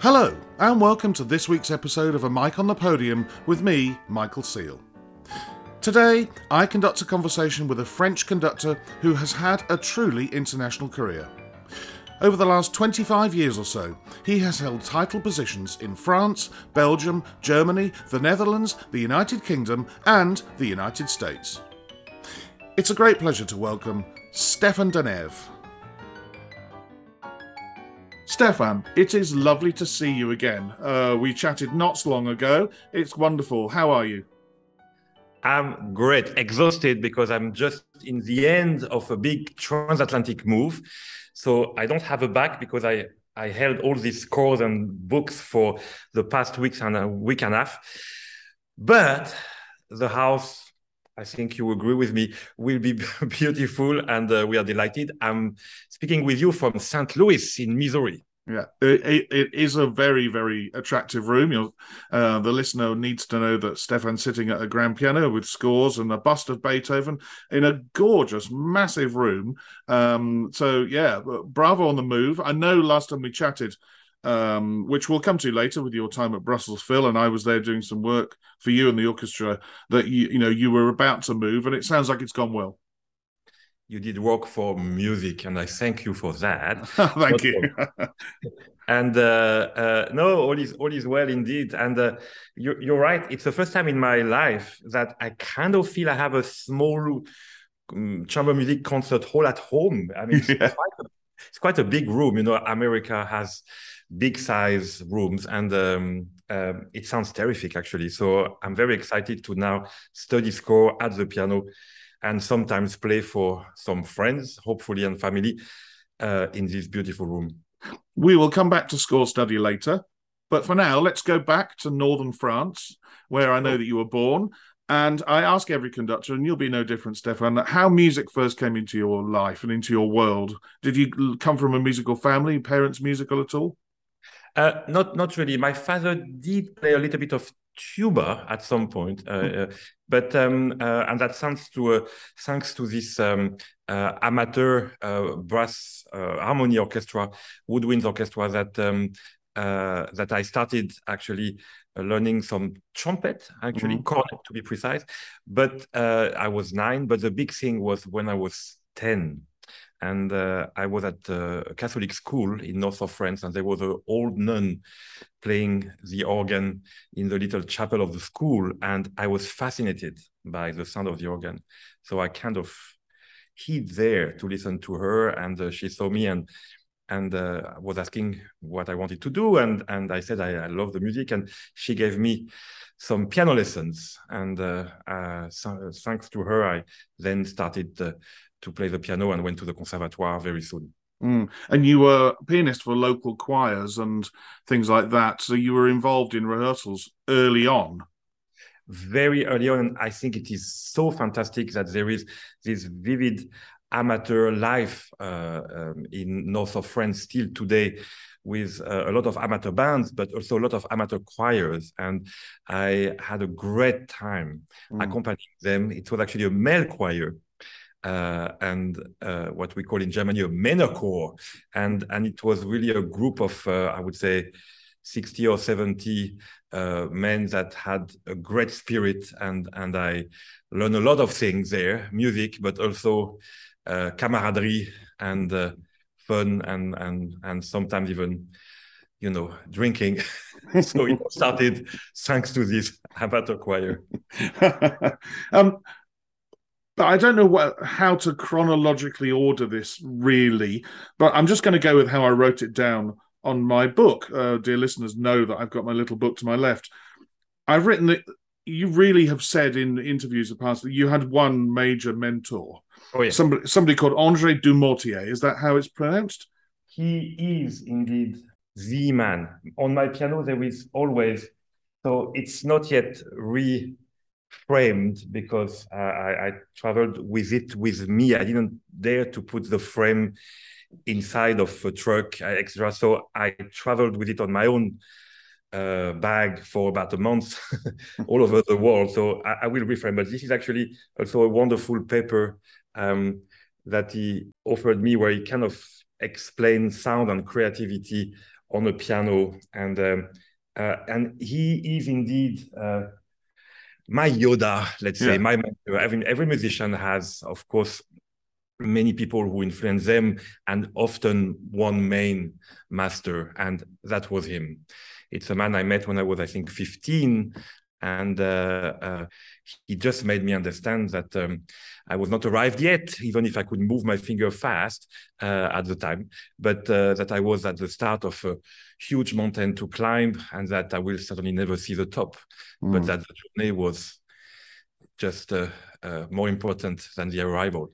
Hello, and welcome to this week's episode of A Mic on the Podium with me, Michael Seal. Today, I conduct a conversation with a French conductor who has had a truly international career. Over the last 25 years or so, he has held title positions in France, Belgium, Germany, the Netherlands, the United Kingdom, and the United States. It's a great pleasure to welcome Stéphane Denève. Stéphane, it is lovely to see you again. Uh, we chatted not so long ago. It's wonderful. How are you? I'm great, exhausted because I'm just in the end of a big transatlantic move. So I don't have a back because I, I held all these scores and books for the past weeks and a week and a half. But the house, I think you agree with me, will be beautiful and uh, we are delighted. I'm speaking with you from St. Louis in Missouri. Yeah, it, it is a very, very attractive room. uh, the listener needs to know that Stéphane's sitting at a grand piano with scores and a bust of Beethoven in a gorgeous, massive room. Um, so, yeah, bravo on the move. I know last time we chatted, um, which we'll come to later with your time at Brussels Phil, and I was there doing some work for you and the orchestra. That you, you know, you were about to move, and it sounds like it's gone well you did work for music, and I thank you for that. thank you. and uh, uh, no, all is all is well indeed. And uh, you're, you're right. It's the first time in my life that I kind of feel I have a small um, chamber music concert hall at home. I mean, it's, yeah. quite a, it's quite a big room. You know, America has big size rooms, and um, um, it sounds terrific actually. So I'm very excited to now study score at the piano and sometimes play for some friends, hopefully, and family uh, in this beautiful room. We will come back to score study later. But for now, let's go back to northern France, where I know that you were born. And I ask every conductor, and you'll be no different, Stéphane, how music first came into your life and into your world. Did you come from a musical family, parents musical at all? Uh, not, not really. My father did play a little bit of tuba at some point, uh, uh, but um, uh, and that thanks to uh, thanks to this um, uh, amateur brass harmony orchestra, woodwinds orchestra that um, that I started actually learning some trumpet, actually mm-hmm. cornet to be precise. But I was nine. But the big thing was when I was ten and uh, I was at a Catholic school in north of France, and there was an old nun playing the organ in the little chapel of the school, and I was fascinated by the sound of the organ. So I kind of hid there to listen to her, and uh, she saw me and and uh, was asking what I wanted to do, and and I said I, I love the music, and she gave me some piano lessons, and uh, uh, thanks to her, I then started uh, to play the piano and went to the conservatoire very soon. Mm. And you were a pianist for local choirs and things like that. So you were involved in rehearsals early on. Very early on. I think it is so fantastic that there is this vivid amateur life uh, um, in north of France still today with uh, a lot of amateur bands, but also a lot of amateur choirs. And I had a great time mm. accompanying them. It was actually a male choir uh, and uh, what we call in Germany a Männerchor, and and it was really a group of uh, I would say sixty or seventy uh, men that had a great spirit, and and I learned a lot of things there, music, but also uh, camaraderie and fun, and and and sometimes even you know drinking. so it started thanks to this amateur choir. um, but I don't know what, how to chronologically order this really. But I'm just going to go with how I wrote it down on my book. Uh, dear listeners, know that I've got my little book to my left. I've written that you really have said in interviews in the past that you had one major mentor. Oh yeah, somebody somebody called Andre Dumortier. Is that how it's pronounced? He is indeed the man. On my piano, there is always so it's not yet re framed because uh, I, I, traveled with it with me. I didn't dare to put the frame inside of a truck, uh, etc. So I traveled with it on my own uh, bag for about a month all over the world. So I, I, will reframe, but this is actually also a wonderful paper um, that he offered me where he kind of explained sound and creativity on a piano, and um, uh, and he is indeed uh, my Yoda, let's yeah. say, my mentor. Every, every musician has, of course, many people who influence them, and often one main master, and that was him. It's a man I met when I was, I think, 15, and uh, uh, he just made me understand that um, I was not arrived yet, even if I could move my finger fast uh, at the time, but uh, that I was at the start of a huge mountain to climb, and that I will certainly never see the top, mm. but that the journey was just uh, uh, more important than the arrival.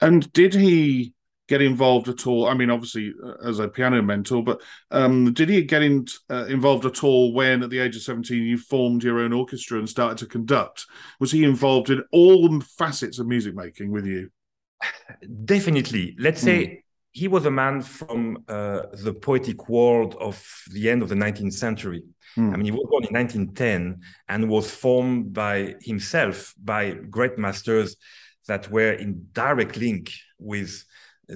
And did he get involved at all? I mean, obviously uh, as a piano mentor, but um, did he get in, uh, involved at all when, at the age of seventeen, you formed your own orchestra and started to conduct? Was he involved in all facets of music making with you? Definitely. Let's say mm. he was a man from uh, the poetic world of the end of the 19th century. Mm. I mean, he was born in 1910 and was formed by himself by great masters that were in direct link with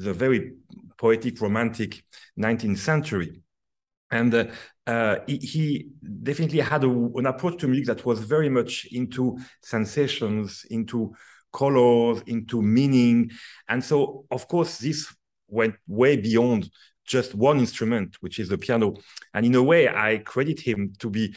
the very poetic, romantic 19th century. And uh, uh, he, he, definitely had a, an approach to music that was very much into sensations, into colors, into meaning. And so, of course, this went way beyond just one instrument, which is the piano. And in a way, I credit him to be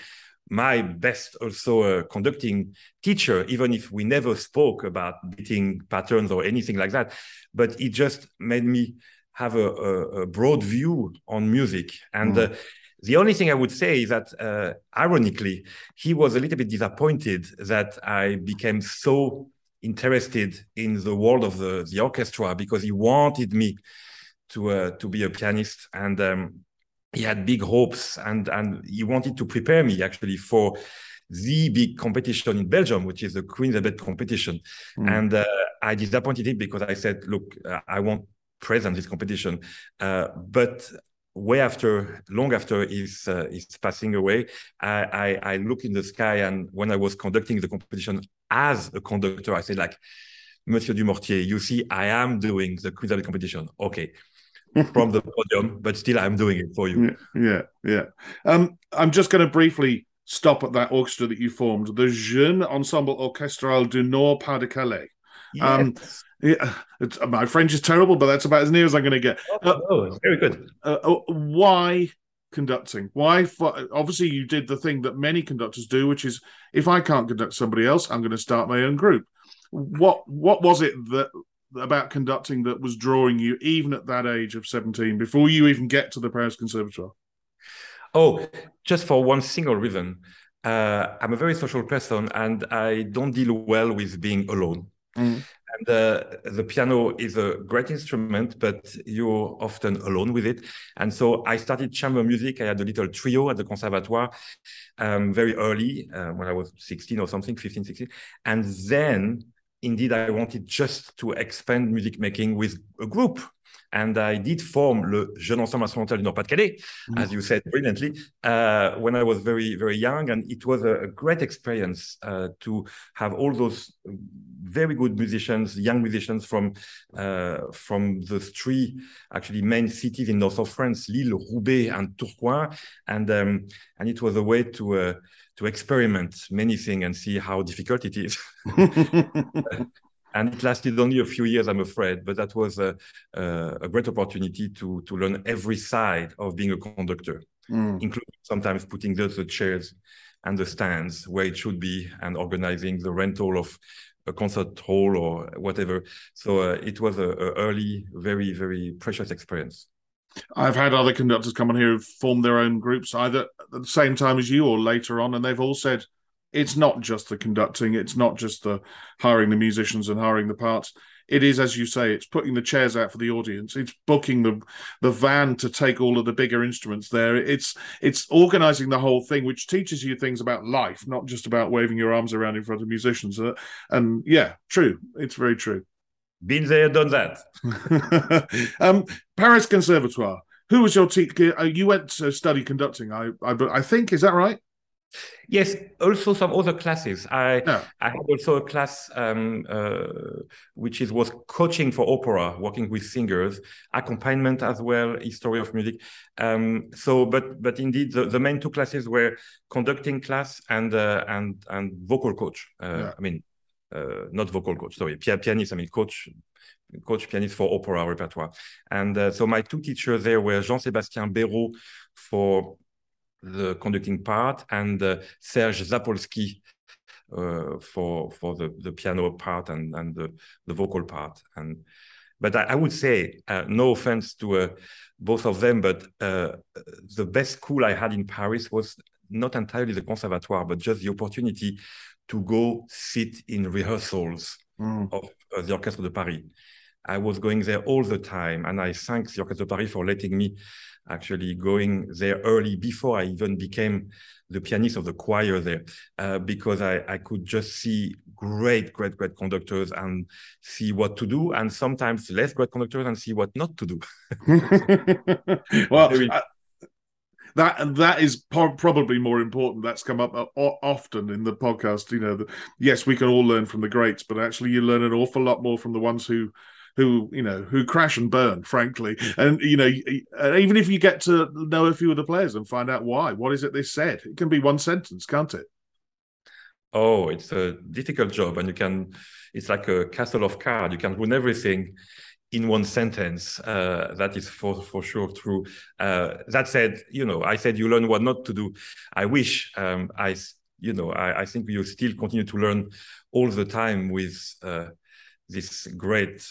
my best also uh, conducting teacher, even if we never spoke about beating patterns or anything like that. But it just made me have a, a, a broad view on music. And mm. uh, the only thing I would say is that, uh, ironically, he was a little bit disappointed that I became so interested in the world of the, the orchestra because he wanted me to uh, to be a pianist and um, he had big hopes and and he wanted to prepare me actually for the big competition in Belgium, which is the Queen's Elizabeth competition. Mm. And uh, I disappointed him because I said, look, uh, I won't present this competition. Uh, but way after, long after he's, uh, he's passing away, I, I, I look in the sky and when I was conducting the competition as a conductor, I said like, Monsieur Dumortier, you see, I am doing the Queen's Elizabeth competition. Okay from the podium, but still I'm doing it for you. Yeah, yeah. yeah. Um, I'm just going to briefly stop at that orchestra that you formed, the Jeune Ensemble Orchestral du Nord Pas de Calais. Um, yes. Um, yeah, my French is terrible, but that's about as near as I'm going to get. Oh, uh, oh very good. Uh, uh, why conducting? Why? For, obviously, you did the thing that many conductors do, which is if I can't conduct somebody else, I'm going to start my own group. What What was it that about conducting that was drawing you even at that age of 17 before you even get to the Paris Conservatoire? Oh, just for one single reason. Uh, I'm a very social person and I don't deal well with being alone. Mm. And uh, the piano is a great instrument, but you're often alone with it. And so I started chamber music. I had a little trio at the Conservatoire um, very early, uh, when I was 16 or something, 15, 16. And then indeed I wanted just to expand music making with a group. And I did form le Jeune Ensemble Instrumental du Nord-Pas-de-Calais, mm. as you said brilliantly, uh, when I was very, very young. And it was a, a great experience uh, to have all those very good musicians, young musicians from uh, from the three actually main cities in north of France, Lille, Roubaix, and Tourcoing. And um, and it was a way to uh, to experiment many things and see how difficult it is. and it lasted only a few years, I'm afraid, but that was a, a, a great opportunity to, to learn every side of being a conductor, mm. including sometimes putting the, the chairs and the stands where it should be and organizing the rental of a concert hall or whatever. So uh, it was a, a early, very, very precious experience. I've had other conductors come on here who've formed their own groups either at the same time as you or later on, and they've all said it's not just the conducting, it's not just the hiring the musicians and hiring the parts. It is, as you say, it's putting the chairs out for the audience. It's booking the the van to take all of the bigger instruments there. It's it's organizing the whole thing, which teaches you things about life, not just about waving your arms around in front of musicians. Uh, and yeah, true. It's very true. Been there, done that. um, Paris Conservatoire. Who was your teacher? Uh, you went to study conducting. I, I, I think is that right? Yes, also some other classes. I Yeah. I had also a class um, uh, which is was coaching for opera, working with singers, accompaniment as well, history of music. Um, so, but but indeed, the, the main two classes were conducting class and uh, and and vocal coach. Uh, Yeah. I mean, not vocal coach. Sorry, pia- pianist. I mean, coach coach pianist for opera repertoire. And uh, so my two teachers there were Jean-Sébastien Béraud for the conducting part and uh, Serge Zapolsky uh, for for the, the piano part and, and the, the vocal part. And but I, I would say, uh, no offense to uh, both of them, but uh, the best school I had in Paris was not entirely the conservatoire, but just the opportunity to go sit in rehearsals Mm. of uh, the Orchestre de Paris. I was going there all the time, and I thank the Orchestre de Paris for letting me actually going there early before I even became the pianist of the choir there, uh, because I, I could just see great, great, great conductors and see what to do, and sometimes less great conductors and see what not to do. well, uh, that that is po- probably more important. That's come up o- often in the podcast. You know, the, yes, we can all learn from the greats, but actually, you learn an awful lot more from the ones who, who you know, who crash and burn. Frankly, and you know, uh, even if you get to know a few of the players and find out why, what is it they said? It can be one sentence, can't it? Oh, it's a difficult job, and you can. It's like a castle of cards. You can ruin everything in one sentence. Uh, that is for for sure true. Uh, that said, you know, I said you learn what not to do. I wish um, I, you know, I, I think you still continue to learn all the time with uh, this great,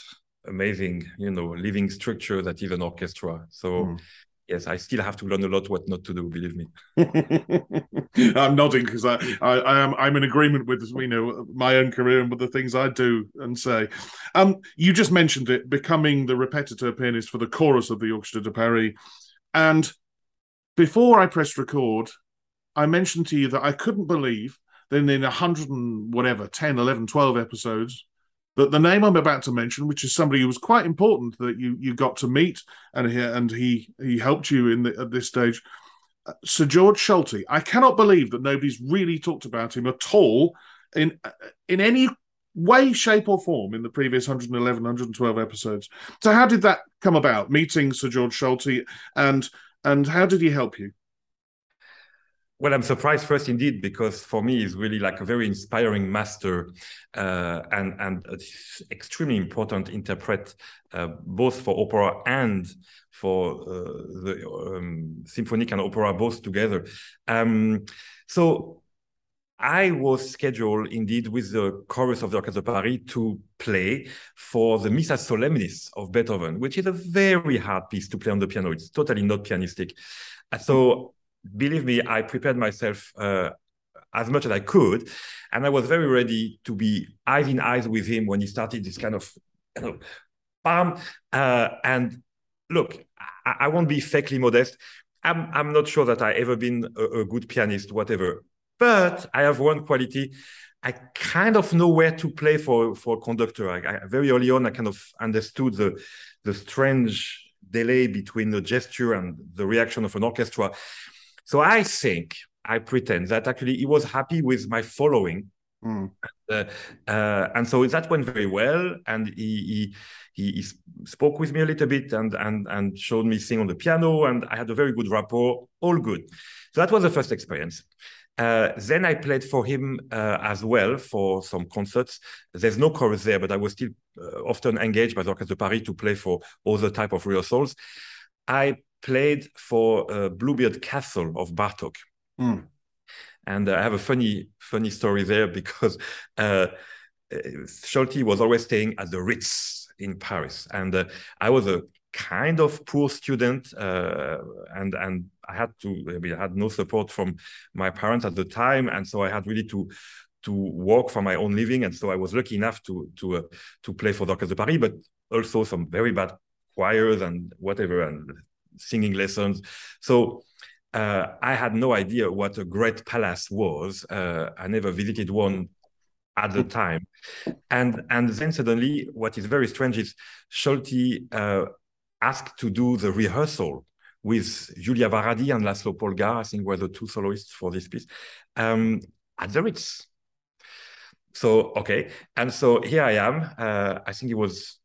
amazing, you know, living structure that is an orchestra. So. Mm. Yes, I still have to learn a lot what not to do. Believe me. I'm nodding because I, I, I am I'm in agreement with you know my own career and with the things I do and say. Um, you just mentioned it, becoming the repetiteur pianist for the chorus of the Orchestre de Paris, and before I pressed record, I mentioned to you that I couldn't believe then in a hundred and whatever 10, 11, 12 episodes. The name I'm about to mention, which is somebody who was quite important that you you got to meet, and he and he he helped you in the, at this stage, uh, Sir George Solti. I cannot believe that nobody's really talked about him at all in uh, in any way, shape, or form in the previous 111, 112 episodes. So, how did that come about? Meeting Sir George Solti, and and how did he help you? Well, I'm surprised first indeed because for me he's really like a very inspiring master uh, and and an extremely important interpret uh, both for opera and for uh, the um, symphonic and opera both together. Um, so I was scheduled indeed with the chorus of the Orchestra Paris to play for the Missa Solemnis of Beethoven, which is a very hard piece to play on the piano. It's totally not pianistic. So believe me, I prepared myself uh, as much as I could, and I was very ready to be eyes in eyes with him when he started this kind of, you know, bam. Uh, and look, I, I won't be fakely modest. I'm I'm not sure that I ever been a, a good pianist, whatever. But I have one quality. I kind of know where to play for for a conductor. I, I, very early on, I kind of understood the the strange delay between the gesture and the reaction of an orchestra. So I think I pretend that actually he was happy with my following. Mm. Uh, uh, and so that went very well, and he, he he spoke with me a little bit and and and showed me sing on the piano, and I had a very good rapport, all good. So that was the first experience. Uh, then I played for him uh, as well for some concerts. There's no chorus there, but I was still uh, often engaged by the Orchestre de Paris to play for other type of rehearsals. I played for uh, Bluebeard Castle of Bartok. Mm. And uh, I have a funny, funny story there because uh, Solti was always staying at the Ritz in Paris, and uh, I was a kind of poor student, uh, and and I had to, I had no support from my parents at the time, and so I had really to to work for my own living, and so I was lucky enough to to uh, to play for the Orchestre de Paris, but also some very bad choirs and whatever, and singing lessons. So uh, I had no idea what a great palace was. Uh, I never visited one at the time, and and then suddenly, what is very strange is Solti uh, asked to do the rehearsal with Julia Várady and Laszlo Polgár, I think were the two soloists for this piece, um, at the Ritz. So, okay. And so here I am. Uh, I think it was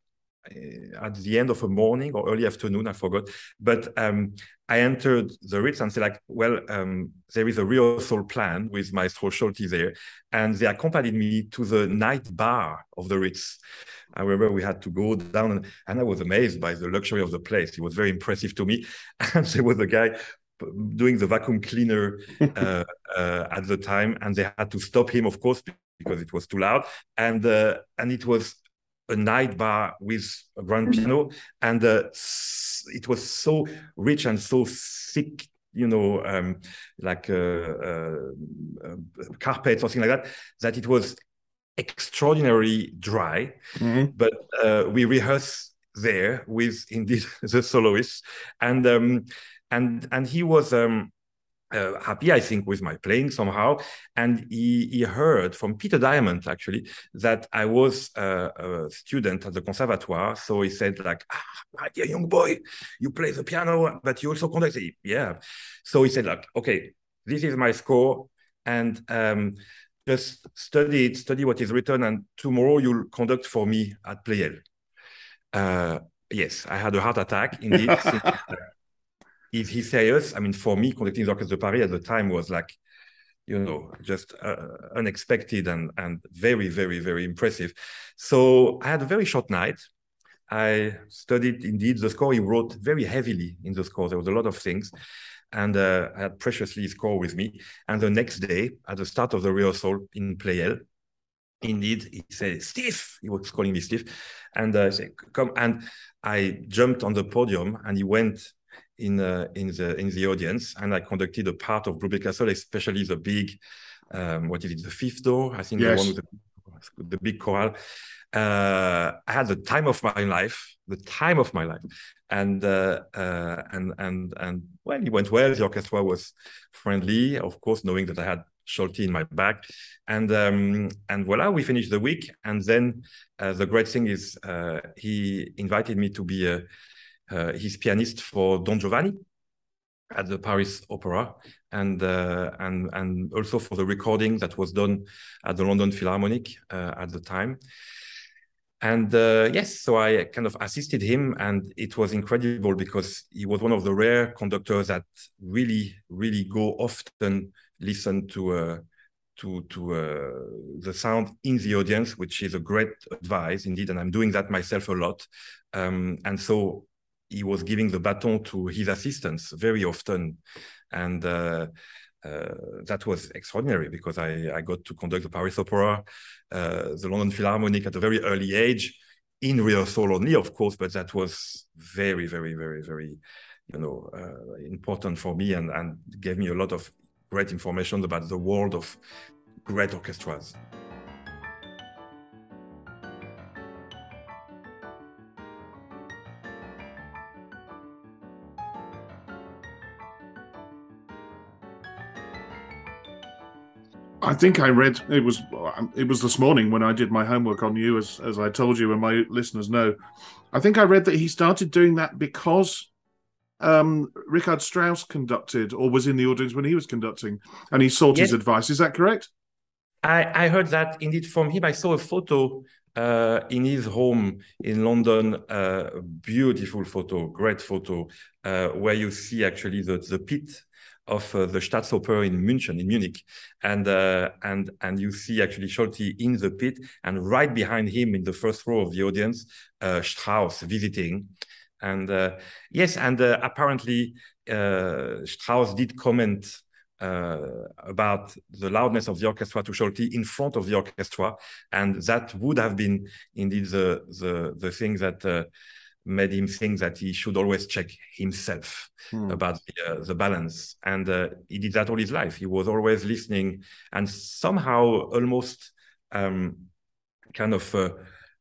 at the end of a morning or early afternoon, I forgot. But um, I entered the Ritz and said, like, well, um, there is a rehearsal plan with Maestro Solti there. And they accompanied me to the night bar of the Ritz. I remember we had to go down, and, and I was amazed by the luxury of the place. It was very impressive to me. And there was a guy doing the vacuum cleaner uh, uh, at the time, and they had to stop him, of course, because it was too loud. And uh, and it was a night bar with a grand mm-hmm. piano, and uh, it was so rich and so thick you know, um, like uh, uh, uh, carpet, something like that, that it was extraordinarily dry. Mm-hmm. But uh, we rehearsed there with indeed the soloists, and um, and and he was um, uh, happy, I think, with my playing somehow. And he, he heard from Peter Diamond, actually, that I was uh, a student at the conservatoire. So he said, like, ah, my dear young boy, you play the piano, but you also conduct. Yeah. So he said, like, okay, this is my score. And um, just study it, study what is written, and tomorrow you'll conduct for me at Pleyel. Uh, yes, I had a heart attack indeed. is he serious? I mean, for me, conducting the Orchestre de Paris at the time was like, you know, just uh, unexpected and and very, very, very impressive. So I had a very short night. I studied indeed the score. He wrote very heavily in the score. There was a lot of things, and uh, I had preciously score with me. And the next day, at the start of the rehearsal in Pleyel, indeed, he said, "Steve," he was calling me Steve, and uh, said, "Come." And I jumped on the podium, and he went in uh, in the in the audience, and I conducted a part of Blue Castle, especially the big, um, what is it, the fifth door? I think yes. the one with the, the big choral. Uh, I had the time of my life, the time of my life, and uh, uh, and and and well, it went well. The orchestra was friendly, of course, knowing that I had Solti in my back, and um, and voila, we finished the week. And then uh, the great thing is, uh, he invited me to be a uh, he's pianist for Don Giovanni at the Paris Opera, and uh, and and also for the recording that was done at the London Philharmonic uh, at the time. And uh, yes, so I kind of assisted him, and it was incredible because he was one of the rare conductors that really, really go often listen to uh, to to uh, the sound in the audience, which is a great advice indeed. And I'm doing that myself a lot. Um, and so he was giving the baton to his assistants very often, and uh, uh, that was extraordinary because I, I got to conduct the Paris Opera, uh, the London Philharmonic at a very early age, in rehearsal only, of course, but that was very, very, very, very, you know, uh, important for me and, and gave me a lot of great information about the world of great orchestras. I think I read it was it was this morning when I did my homework on you, as as I told you, and my listeners know. I think I read that he started doing that because um, Richard Strauss conducted or was in the audience when he was conducting, and he sought yes. his advice. Is that correct? I, I heard that indeed from him. I saw a photo uh, in his home in London, uh, beautiful photo, great photo, uh, where you see actually the, the pit of uh, the Staatsoper in München, in Munich, and uh, and and you see actually Solti in the pit, and right behind him in the first row of the audience, uh, Strauss visiting, and uh, yes, and uh, apparently uh, Strauss did comment. about the loudness of the orchestra to Solti in front of the orchestra, and that would have been indeed the the the thing that made him think that he should always check himself hmm. about the, uh, the, balance. And uh, he did that all his life. He was always listening and somehow almost um, kind of uh,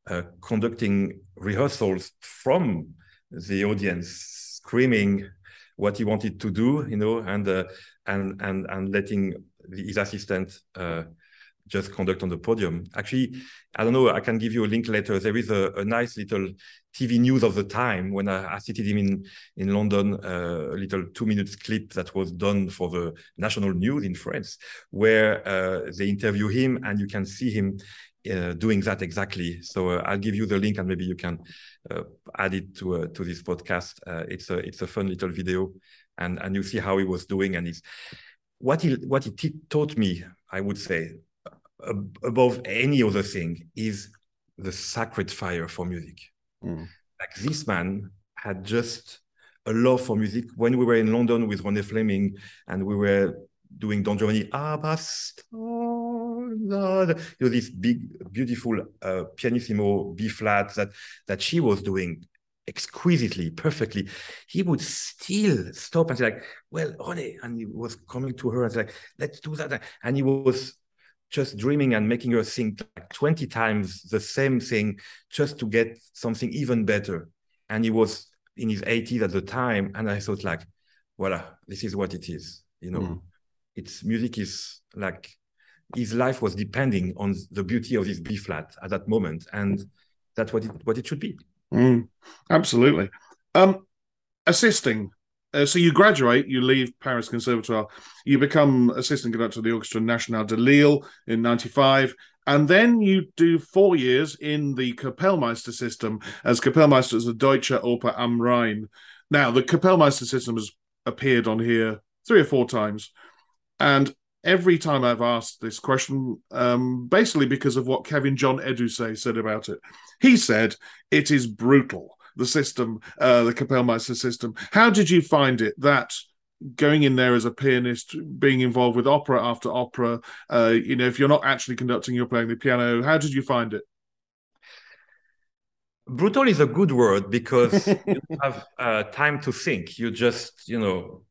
uh conducting rehearsals from the audience, screaming what he wanted to do, you know, and uh, and and and letting his assistant uh, just conduct on the podium. Actually, I don't know, I can give you a link later. There is a, a nice little TV news of the time when I assisted him in, in London, uh, a little two minutes clip that was done for the national news in France, where uh, they interview him and you can see him uh, doing that exactly. So uh, I'll give you the link and maybe you can uh, add it to uh, to this podcast. it's a it's a fun little video, and and you see how he was doing and he's what he what he taught me. I would say above any other thing is the sacred fire for music. Mm. Like this man had just a love for music. When we were in London with Renée Fleming and we were doing Don Giovanni, Abastarda, you know, this big, beautiful uh, pianissimo B flat that, that she was doing exquisitely, perfectly, he would still stop and say like, well, Renée, and he was coming to her and say like, let's do that. And he was just dreaming and making her sing like 20 times the same thing just to get something even better. And he was in his 80s at the time. And I thought like, voila, this is what it is. You know, mm. it's music is like his life was depending on the beauty of this B flat at that moment. And that's what it what it should be. Mm. Absolutely. Um assisting uh, so you graduate, you leave Paris Conservatoire, you become assistant conductor of the Orchestra Nationale de Lille in '95, and then you do four years in the Kapellmeister system as Kapellmeister as the Deutsche Oper am Rhein. Now, the Kapellmeister system has appeared on here three or four times, and every time I've asked this question, um, basically because of what Kevin John Edusei said about it, he said it is brutal the system, uh, the Kapellmeister system. How did you find it that going in there as a pianist, being involved with opera after opera, uh, you know, if you're not actually conducting, you're playing the piano. How did you find it? Brutal is a good word because you have uh, time to think. You just, you know,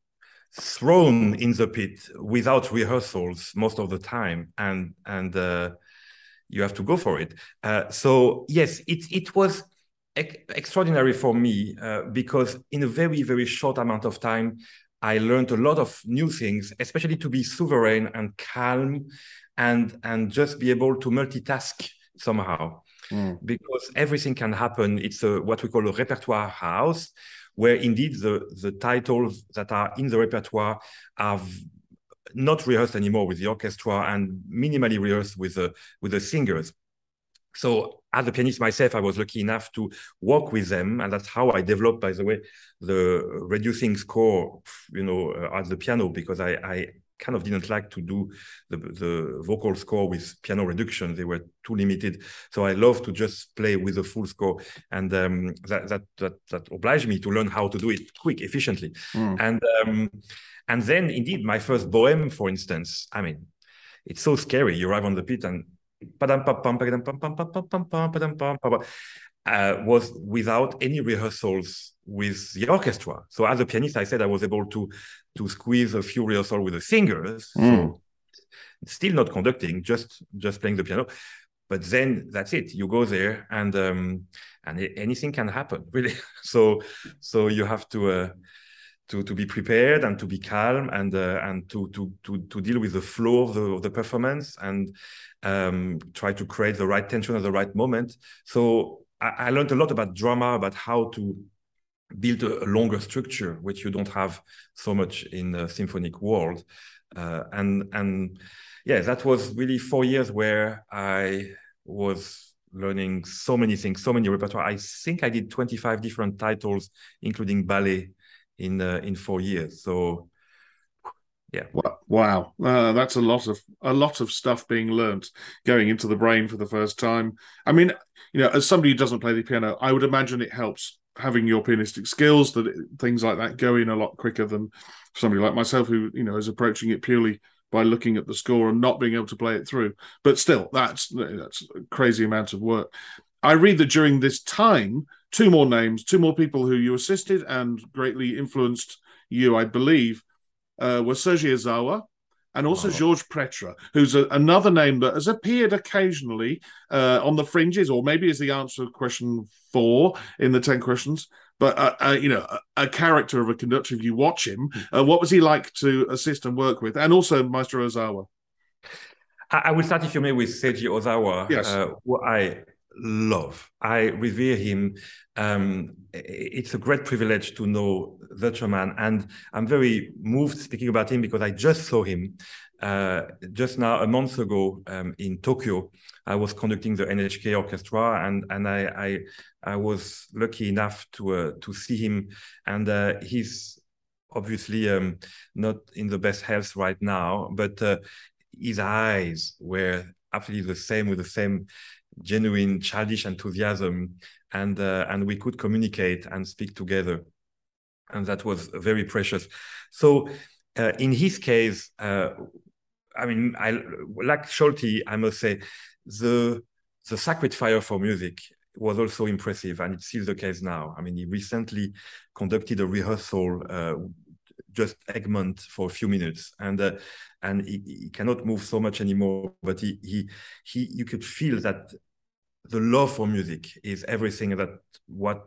thrown in the pit without rehearsals most of the time, and and uh, you have to go for it. Uh, so yes, it it was extraordinary for me uh, because in a very very short amount of time i learned a lot of new things especially to be sovereign and calm and and just be able to multitask somehow. Mm. because everything can happen. It's a, what we call a repertoire house where indeed the the titles that are in the repertoire are not rehearsed anymore with the orchestra and minimally rehearsed with the with the singers so as a pianist myself, I was lucky enough to work with them, and that's how I developed, by the way, the reducing score, you know, uh, at the piano because I, I kind of didn't like to do the, the vocal score with piano reduction. They were too limited. So I love to just play with the full score. And um, that, that, that, that obliged me to learn how to do it quick, efficiently. Mm. And, um, and then indeed, my first Bohème, for instance, I mean, it's so scary. You arrive on the pit and uh, was without any rehearsals with the orchestra. So as a pianist, I said I was able to to squeeze a few rehearsals with the singers. Mm. So still not conducting, just just playing the piano. But then that's it. You go there, and um, and anything can happen, really. so so you have to. Uh, to, to be prepared and to be calm and uh, and to, to to to deal with the flow of the, of the performance and um, try to create the right tension at the right moment. So I, I learned a lot about drama, about how to build a, a, longer structure, which you don't have so much in the symphonic world. Uh, and and yeah, that was really four years where I was learning so many things, so many repertoire. I think I did 25 different titles, including ballet in uh, in four years. So yeah. Wow, uh, that's a lot of a lot of stuff being learnt going into the brain for the first time. I mean, you know, as somebody who doesn't play the piano, I would imagine it helps having your pianistic skills that it, things like that go in a lot quicker than somebody like myself who you know is approaching it purely by looking at the score and not being able to play it through. But still, that's that's a crazy amount of work. I read that during this time, two more names, two more people who you assisted and greatly influenced you, I believe, uh, were Seiji Ozawa and also oh. Georges Prêtre, who's a, another name that has appeared occasionally uh, on the fringes, or maybe is the answer to question four in the 10 questions. But, uh, uh, you know, a, a, character of a conductor, if you watch him, uh, what was he like to assist and work with? And also Maestro Ozawa. I, I will start, if you may, with Seiji Ozawa, Yes. uh, who I love. I revere him. Um, it's a great privilege to know the man, and I'm very moved speaking about him because I just saw him uh, just now a month ago um, in Tokyo. I was conducting the NHK orchestra, and and I I, I was lucky enough to uh, to see him, and uh, he's obviously um, not in the best health right now, but uh, his eyes were absolutely the same with the same genuine childish enthusiasm and uh, and we could communicate and speak together. And that was very precious. So uh, in his case uh, i mean i like Solti i must say the the sacred fire for music was also impressive and it's still the case now. I mean he recently conducted a rehearsal uh, just Egmont for a few minutes, and uh, and he, he, cannot move so much anymore. But he he he, you could feel that the love for music is everything that what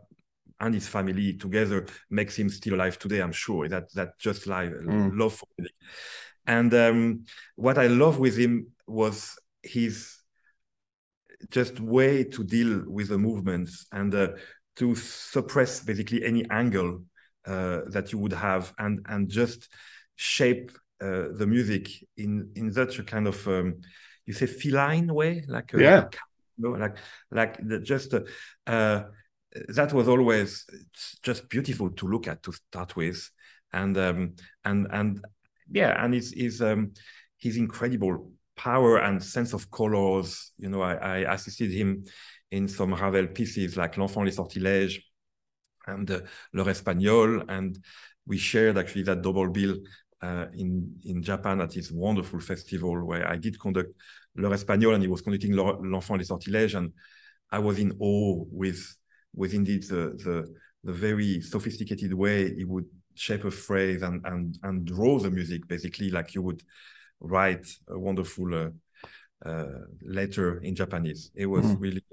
and his family together makes him still alive today. I'm sure that that just live mm. love for music. And um, what I love with him was his just way to deal with the movements and uh, to suppress basically any angle uh, that you would have and and just shape uh, the music in in such a kind of um, you say feline way like a, yeah. you know, like like the, just uh, uh, that was always just beautiful to look at to start with. And um, and and yeah and his his um, his incredible power and sense of colors. You know I, I assisted him in some Ravel pieces like L'Enfant les Sortilèges and uh, L'Heure Espagnole. And we shared actually that double bill uh, in, in Japan at this wonderful festival where I did conduct L'Heure Espagnole and he was conducting L'Enfant les Sortilèges. And I was in awe with, with indeed the, the, the very sophisticated way he would shape a phrase and, and, and draw the music, basically, like you would write a wonderful uh, uh, letter in Japanese. It was mm. really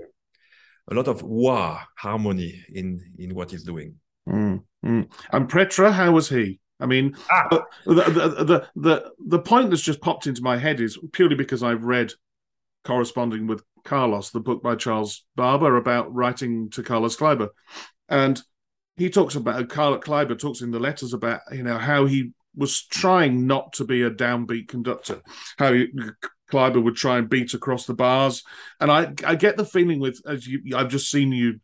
a lot of wah harmony in in what he's doing. Mm, mm. And Prêtre, how was he? I mean, ah. the, the, the the the point that's just popped into my head is purely because I've read corresponding with Carlos, the book by Charles Barber about writing to Carlos Kleiber, and he talks about Carlos Kleiber talks in the letters about you know how he was trying not to be a downbeat conductor, how he, Kleiber would try and beat across the bars. And I, I get the feeling with as you, I've just seen you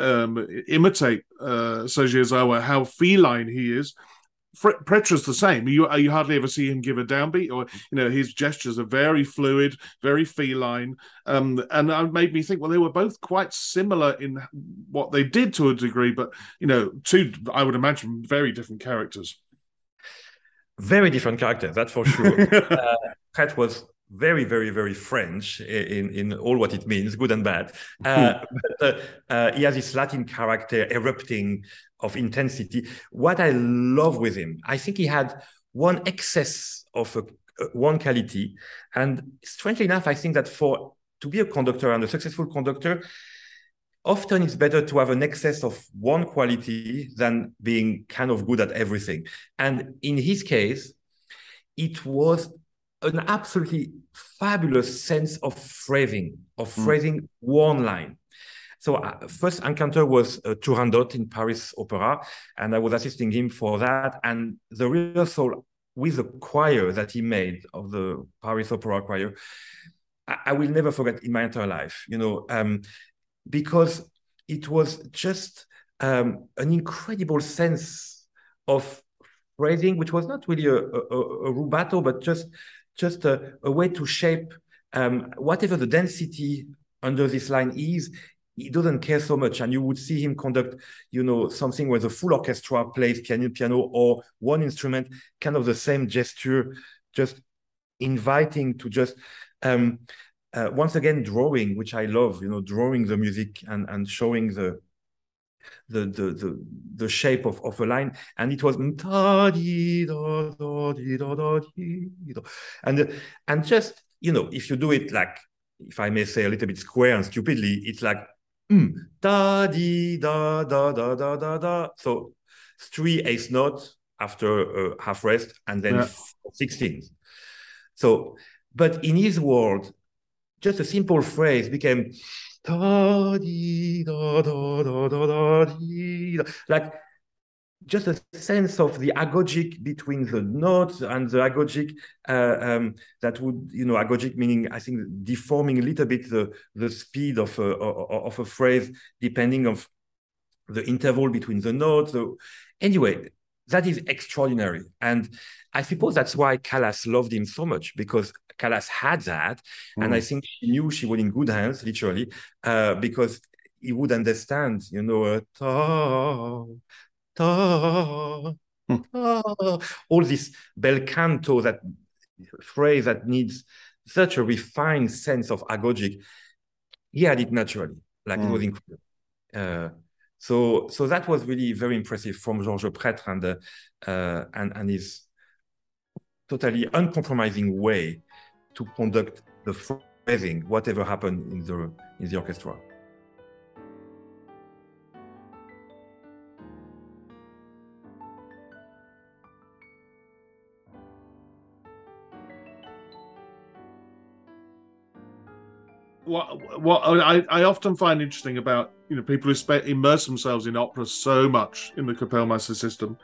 um, imitate uh, Seiji Ozawa, how feline he is. Prêtre's the same. You you hardly ever see him give a downbeat, or you know his gestures are very fluid, very feline, um, and it made me think. Well, they were both quite similar in what they did to a degree, but you know, two I would imagine very different characters. Very different characters, that's for sure. uh, Pret was very, very, very French in, in all what it means, good and bad. Uh, but, uh, uh, he has this Latin character erupting of intensity. What I love with him, I think he had one excess of a, uh, one quality. And strangely enough, I think that for to be a conductor and a successful conductor, often it's better to have an excess of one quality than being kind of good at everything. And in his case, it was an absolutely fabulous sense of phrasing, of phrasing mm. one line. So uh, first encounter was uh, Turandot in Paris Opera, and I was assisting him for that. And the rehearsal with the choir that he made of the Paris Opera choir, I, I will never forget in my entire life. You know, um, because it was just um, an incredible sense of phrasing, which was not really a, a, a rubato, but just just a, a way to shape um, whatever the density under this line is, he doesn't care so much. And you would see him conduct, you know, something where the full orchestra plays piano, piano, or one instrument, kind of the same gesture, just inviting to just um, uh, once again drawing, which I love, you know, drawing the music and and showing the the the the, the shape of, of a line. And it was and and just you know if you do it like if i may say a little bit square and stupidly it's like mm, da di da da da da da da. So three eighth notes after a half rest and then yeah. 16 so but in his world, just a simple phrase became like just a sense of the agogic between the notes and the agogic uh, um, that would you know agogic meaning i think deforming a little bit the the speed of a, of a phrase depending of the interval between the notes so anyway that is extraordinary and i suppose that's why callas loved him so much because callas had that mm. and i think she knew she was in good hands literally uh, because he would understand you know uh, ta, ta, all this bel canto, that phrase that needs such a refined sense of agogic. He had it naturally, like mm. it was mm. incredible. Uh, so, so that was really very impressive from Georges Prêtre and, uh, and, and his totally uncompromising way to conduct the phrasing, whatever happened in the, in the orchestra. What what I, I often find interesting about you know people who spe- immerse themselves in opera so much in the Kapellmeister system,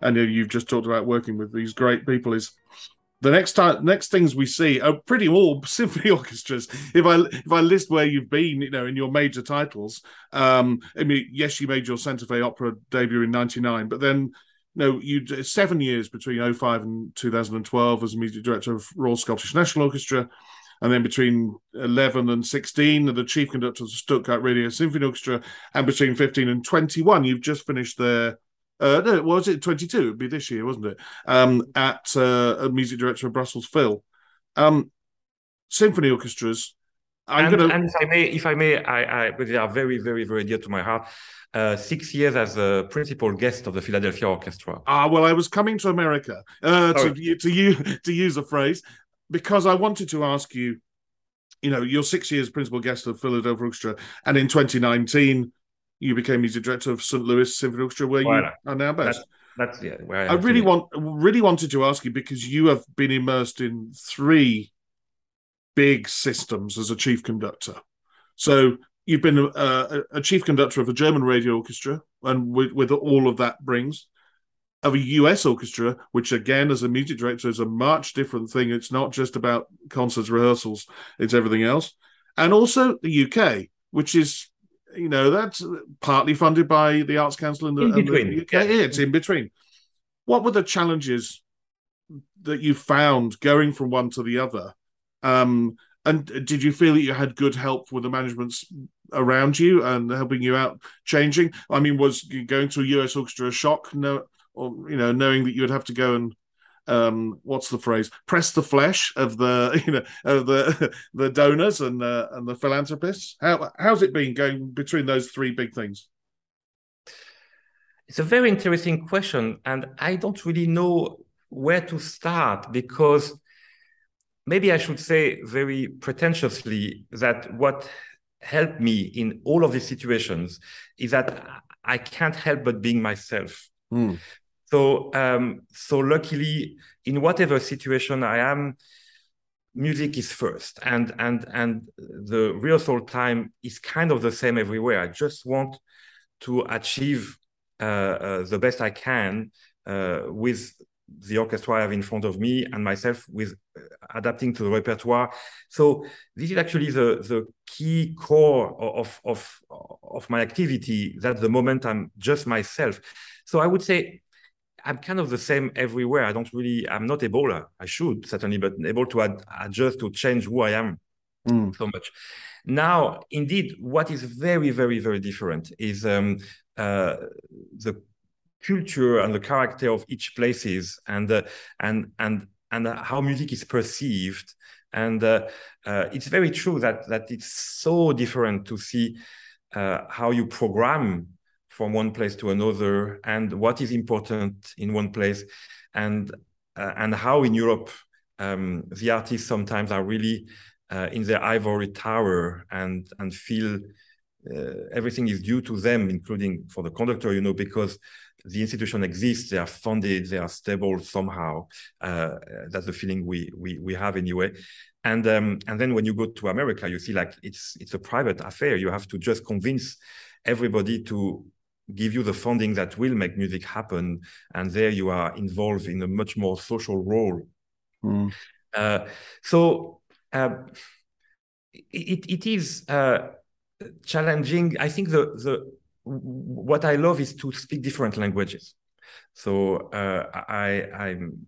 and you've just talked about working with these great people is the next time next things we see are pretty all symphony orchestras. If I if I list where you've been, you know, in your major titles, um, I mean, yes, you made your Santa Fe opera debut in '99, but then. No, you seven years between 05 and 2012 as music director of Royal Scottish National Orchestra, and then between 11 and 16, the chief conductor of the Stuttgart Radio Symphony Orchestra, and between 15 and 21, you've just finished there. Uh, no, was it 22? It'd be this year, wasn't it? Um, at uh, a music director of Brussels Phil. Um, symphony orchestras. I'm and, gonna... and if I may, if I may, I, I, but they are very, very, very dear to my heart. Uh, six years as a principal guest of the Philadelphia Orchestra. Ah, well, I was coming to America uh, to, to, you, to use a phrase because I wanted to ask you, you know, you're six years principal guest of Philadelphia Orchestra, and in 2019 you became music director of St. Louis Symphony Orchestra, where you are now based. That's, that's yeah. Where I, I really want, really wanted to ask you because you have been immersed in three big systems as a chief conductor. So you've been a, a, chief conductor of a German radio orchestra, and with, with all of that brings of a US orchestra, which again, as a music director, is a much different thing. It's not just about concerts, rehearsals, it's everything else. And also the UK, which is, you know, that's partly funded by the Arts Council in the, in between. the UK. Yeah, it's in between. What were the challenges that you found going from one to the other? Um, and did you feel that you had good help with the managements around you and helping you out changing? I mean, was going to a US orchestra a shock? No, or you know, knowing that you would have to go and um, what's the phrase? Press the flesh of the you know of the the donors and the and the philanthropists. How how's it been going between those three big things? It's a very interesting question, and I don't really know where to start because maybe I should say very pretentiously that what helped me in all of these situations is that I can't help but being myself. Mm. So, um, so luckily, in whatever situation I am, music is first, and and and the rehearsal time is kind of the same everywhere. I just want to achieve uh, uh, the best I can uh, with the orchestra I have in front of me and myself with uh, adapting to the repertoire. So this is actually the, the key core of, of, of my activity, that the moment I'm just myself. So I would say I'm kind of the same everywhere. I don't really, I'm not able, I should certainly, but able to ad, adjust to change who I am mm. so much. Now, indeed, what is very, very, very different is um, uh, the culture and the character of each places and uh, and and and how music is perceived. And uh, uh, it's very true that that it's so different to see uh, how you program from one place to another and what is important in one place and uh, and how in Europe um, the artists sometimes are really uh, in their ivory tower and and feel uh, everything is due to them, including for the conductor, you know, because the institution exists, they are funded, they are stable somehow. Uh, that's the feeling we we we have anyway. And um, and then when you go to America, you see like it's it's a private affair. You have to just convince everybody to give you the funding that will make music happen, and there you are involved in a much more social role. Mm. Uh, so uh, it it is uh, challenging. I think the the what I love is to speak different languages. So uh, I I'm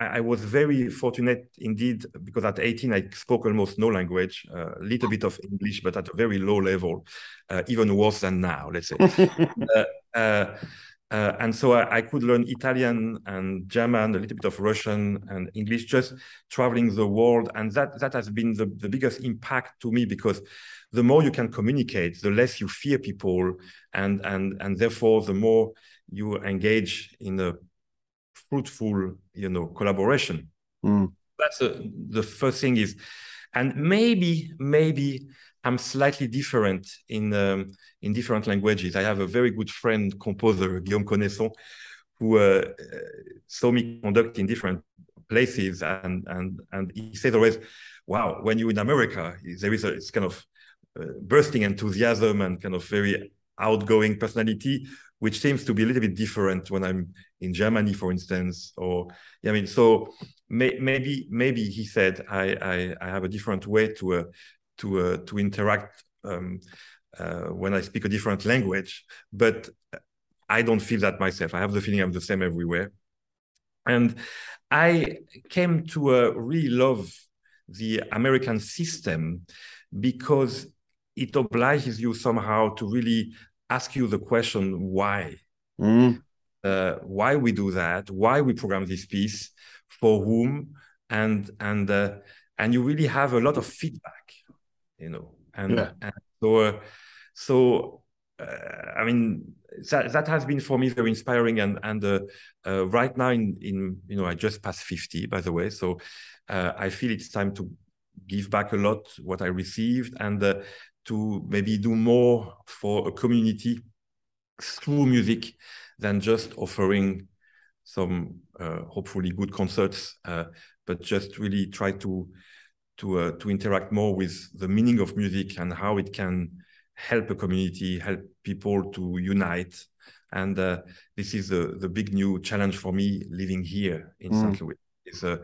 I was very fortunate indeed because at 18 I spoke almost no language, a uh, little bit of English, but at a very low level, uh, even worse than now, let's say. uh, uh, uh, and so I, I, could learn Italian and German, a little bit of Russian and English, just traveling the world. And that, that has been the, the biggest impact to me because the more you can communicate, the less you fear people. And, and, and therefore, the more you engage in a fruitful, you know, collaboration. Mm. That's a, the first thing is, and maybe, maybe I'm slightly different in um, in different languages. I have a very good friend, composer Guillaume Connesson, who uh, saw me conduct in different places, and and and he says always, "Wow, when you're in America, there is a it's kind of uh, bursting enthusiasm and kind of very outgoing personality which seems to be a little bit different when I'm in Germany, for instance, or I mean, so may, maybe maybe he said I, I, I have a different way to uh, to uh, to interact um, uh, when I speak a different language, but I don't feel that myself. I have the feeling I'm the same everywhere, and I came to uh, really love the American system because it obliges you somehow to really ask you the question why mm. uh, why we do that why we program this piece for whom and and uh, and you really have a lot of feedback you know and, yeah. and so uh, so uh, i mean that, that has been for me very inspiring and and uh, uh, right now in in you know i just passed 50 by the way so i feel it's time to give back a lot what i received and to maybe do more for a community through music than just offering some uh, hopefully good concerts, uh, but just really try to to uh, to interact more with the meaning of music and how it can help a community, help people to unite. And uh, this is the the big new challenge for me living here in mm. St. Louis is uh,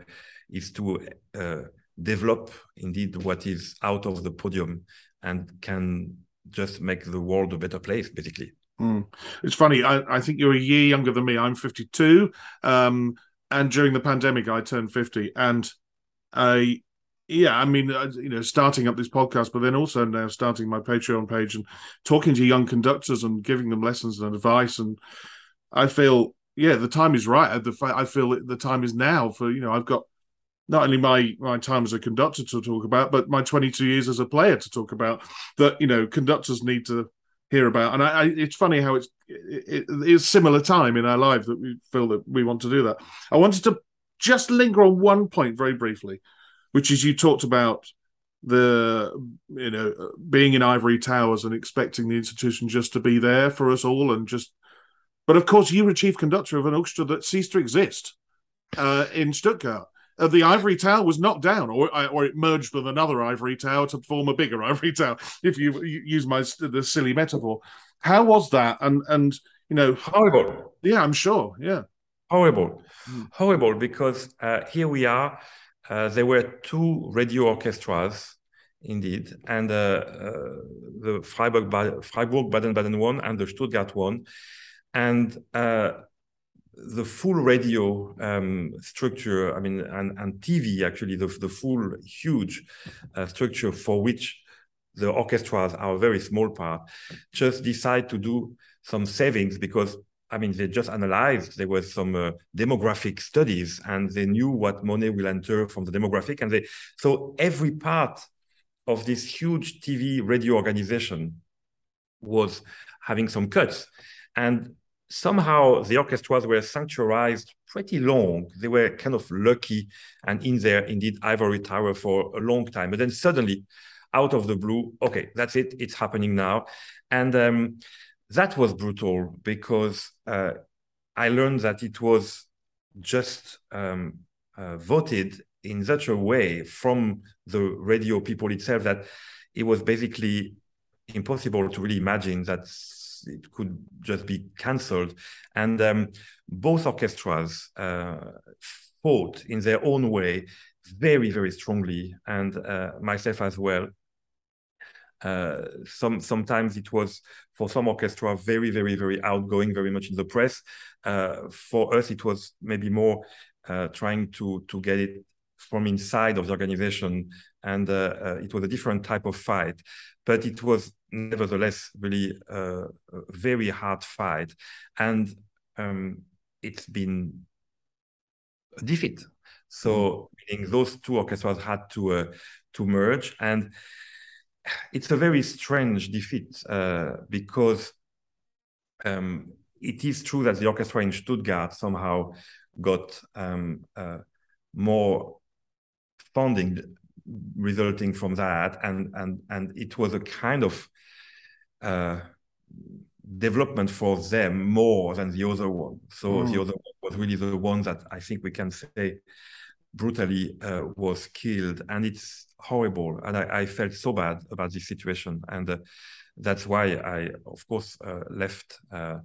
is to uh, develop indeed what is out of the podium and can just make the world a better place, basically. Mm. It's funny. I, I, think you're a year younger than me. I'm 52, um, and during the pandemic, I turned 50. And I, yeah, I mean, uh, you know, starting up this podcast, but then also now starting my Patreon page and talking to young conductors and giving them lessons and advice. And I feel, yeah, the time is right. I feel the time is now for you know. I've got not only my my time as a conductor to talk about, but my 22 years as a player to talk about that you know conductors need to hear about. And I, I it's funny how it's it, it is similar time in our life that we feel that we want to do that. I wanted to just linger on one point very briefly, which is you talked about the you know being in ivory towers and expecting the institution just to be there for us all and just but of course you were chief conductor of an orchestra that ceased to exist uh, in stuttgart uh, the ivory tower was knocked down, or uh, or it merged with another ivory tower to form a bigger ivory tower. If you, you use my the silly metaphor, how was that? And and you know, horrible. Yeah, I'm sure. Yeah, horrible, mm. horrible. Because uh, here we are. Uh, there were two radio orchestras, indeed, and uh, uh, the Freiburg, Freiburg Baden-Baden one and the Stuttgart one, and the full radio um, structure, I mean, and, and TV actually, the, the full huge uh, structure for which the orchestras are a very small part, just decide to do some savings because I mean, they just analyzed, there was some uh, demographic studies and they knew what money will enter from the demographic. And they, so every part of this huge TV radio organization was having some cuts. And somehow the orchestras were sanctuarized pretty long. They were kind of lucky and in there, indeed, ivory tower for a long time. But then suddenly, out of the blue. Okay, that's it. It's happening now, and um, that was brutal because uh, I learned that it was just um, uh, voted in such a way from the radio people itself that it was basically impossible to really imagine that it could just be cancelled. And um, both orchestras uh, fought in their own way very, very strongly, and uh, myself as well. Uh, some sometimes it was for some orchestra very, very, very outgoing, very much in the press. Uh, for us, it was maybe more uh, trying to to get it from inside of the organization, and uh, uh, it was a different type of fight. But it was nevertheless really a very hard fight, and um, it's been a defeat. So, mm. meaning those two orchestras had to uh, to merge, and it's a very strange defeat uh, because um, it is true that the orchestra in Stuttgart somehow got um, uh, more funding resulting from that, and and and it was a kind of uh, development for them more than the other one. So mm. the other one was really the one that I think we can say brutally uh, was killed, and it's horrible. And I, I, felt so bad about this situation, and uh, that's why I, of course, uh, left uh,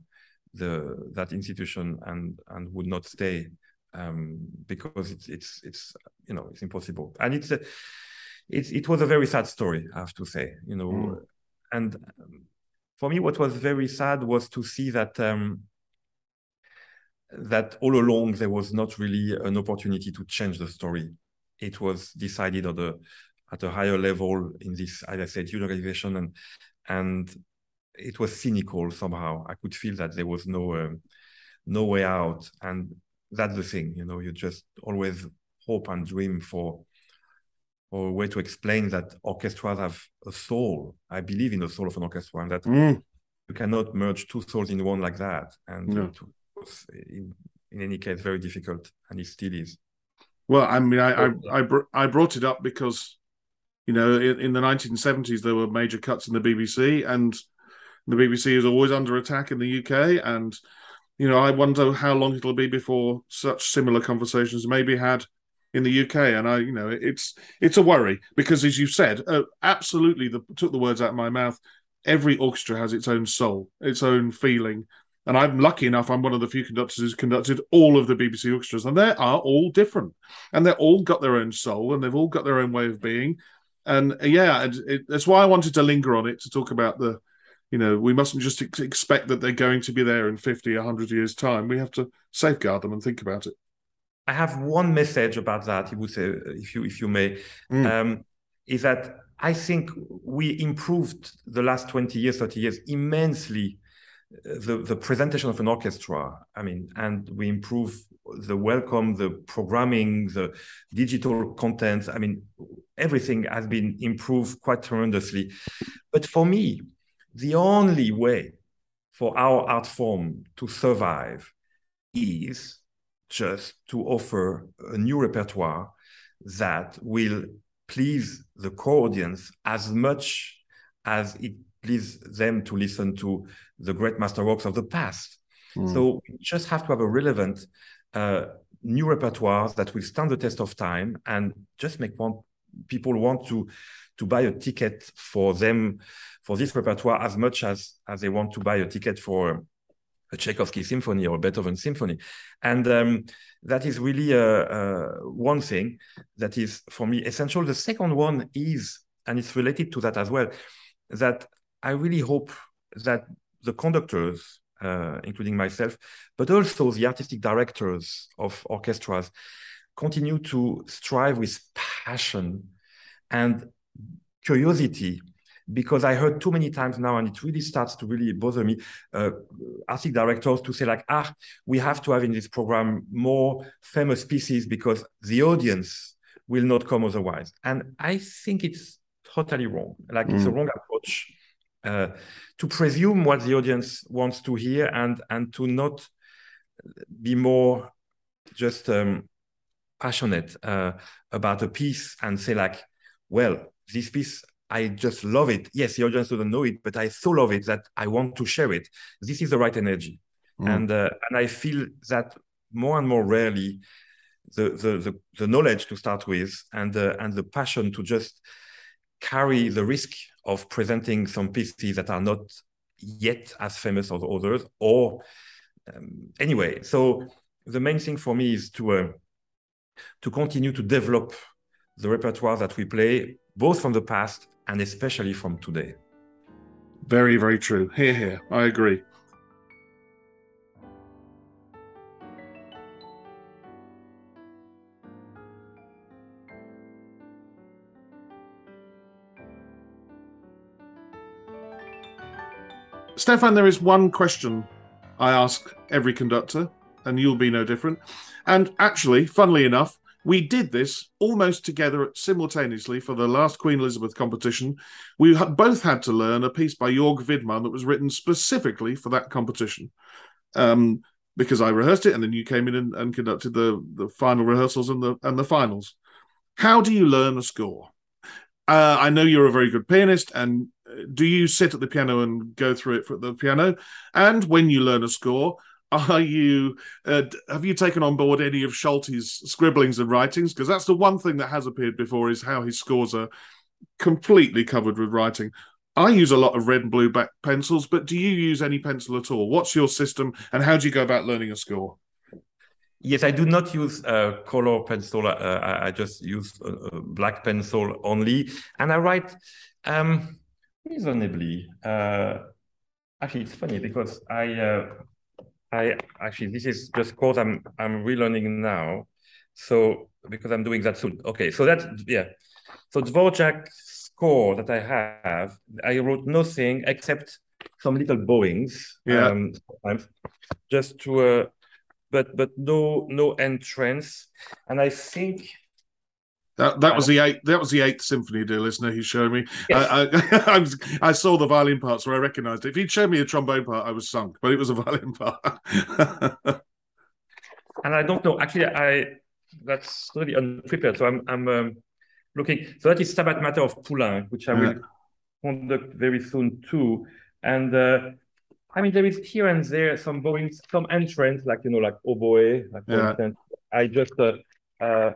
the that institution and and would not stay um, because it's it's it's you know it's impossible, and it's a, it's it was a very sad story, I have to say, you know, mm. and. Um, for me, what was very sad was to see that um, that all along there was not really an opportunity to change the story. It was decided at a at a higher level in this, as I said, organization, and and it was cynical somehow. I could feel that there was no um, no way out, and that's the thing, you know. You just always hope and dream for or a way to explain that orchestras have a soul. I believe in the soul of an orchestra, and that mm. you cannot merge two souls in one like that. And no. was, in, in, any case, very difficult, and it still is. Well, I mean, I I, I, br- I brought it up because, you know, in, in, the 1970s there were major cuts in the BBC, and the BBC is always under attack in the UK, and you know, I wonder how long it'll be before such similar conversations may be had in the UK, and I, you know, it's it's a worry because, as you said, uh, absolutely, the, took the words out of my mouth. Every orchestra has its own soul, its own feeling, and I'm lucky enough. I'm one of the few conductors who's conducted all of the BBC orchestras, and they are all different, and they've all got their own soul, and they've all got their own way of being. And uh, yeah, it, it, that's why I wanted to linger on it to talk about the, you know, we mustn't just ex- expect that they're going to be there in 50, 100 years' time. We have to safeguard them and think about it. I have one message about that. Say, if you if you may, mm. um, is that I think we improved the last twenty years, thirty years immensely. Uh, the the presentation of an orchestra. I mean, and we improve the welcome, the programming, the digital content. I mean, everything has been improved quite tremendously. But for me, the only way for our art form to survive is just to offer a new repertoire that will please the core audience as much as it pleases them to listen to the great masterworks of the past. Mm. So we just have to have a relevant uh, new repertoire that will stand the test of time and just make one people want to to buy a ticket for them for this repertoire as much as as they want to buy a ticket for a Tchaikovsky symphony or a Beethoven symphony. And um, that is really uh, uh, one thing that is for me essential. The second one is, and it's related to that as well, that I really hope that the conductors, uh, including myself, but also the artistic directors of orchestras, continue to strive with passion and curiosity because I heard too many times now, and it really starts to really bother me, uh, artistic directors to say like, ah, we have to have in this program more famous pieces because the audience will not come otherwise. And I think it's totally wrong. Like mm. it's a mm. wrong approach uh, to presume what the audience wants to hear and and to not be more just um, passionate uh, about a piece and say like, well, this piece I just love it. Yes, the audience doesn't know it, but I so love it that I want to share it. This is the right energy, mm. and uh, and I feel that more and more rarely, the the the, the knowledge to start with and the and the passion to just carry the risk of presenting some pieces that are not yet as famous as others, or um, anyway. So the main thing for me is to uh, to continue to develop the repertoire that we play, both from the past and especially from today. Very, very true. Here, here. I agree. Stéphane, there is one question I ask every conductor, and you'll be no different. And actually, funnily enough, we did this almost together simultaneously for the last Queen Elizabeth competition. We both had to learn a piece by Jörg Widmann that was written specifically for that competition. Um, because I rehearsed it, and then you came in and, and, conducted the, the final rehearsals and the and the finals. How do you learn a score? Uh, I know you're a very good pianist, and uh, do you sit at the piano and go through it for the piano? And when you learn a score, are you uh, have you taken on board any of Solti's scribblings and writings? Because that's the one thing that has appeared before is how his scores are completely covered with writing. I use a lot of red and blue back pencils, but do you use any pencil at all? What's your system, and how do you go about learning a score? Yes, I do not use uh, color pencil. Uh, I, I, just use uh, black pencil only, and I write um, reasonably. Uh, actually, it's funny because I uh, I actually this is just code I'm I'm relearning now. So because I'm doing that soon. Okay, so that yeah. So Dvorak score that I have, I wrote nothing except some little bowings. Yeah. Um, just to uh, but but no no entrance. And I think that that was the eighth. That was the eighth symphony, dear listener. He showed me. Yes. I, I, I, saw the violin part, so I recognised it. If he'd showed me a trombone part, I was sunk. But it was a violin part. and I don't know. Actually, I that's really unprepared. So I'm I'm um, looking. So that is Stabat Mater of Poulenc, which I yeah. will conduct very soon too. And uh, I mean, there is here and there some bowings, some entrance, like you know, like oboe. Like yeah. I just. Uh, uh,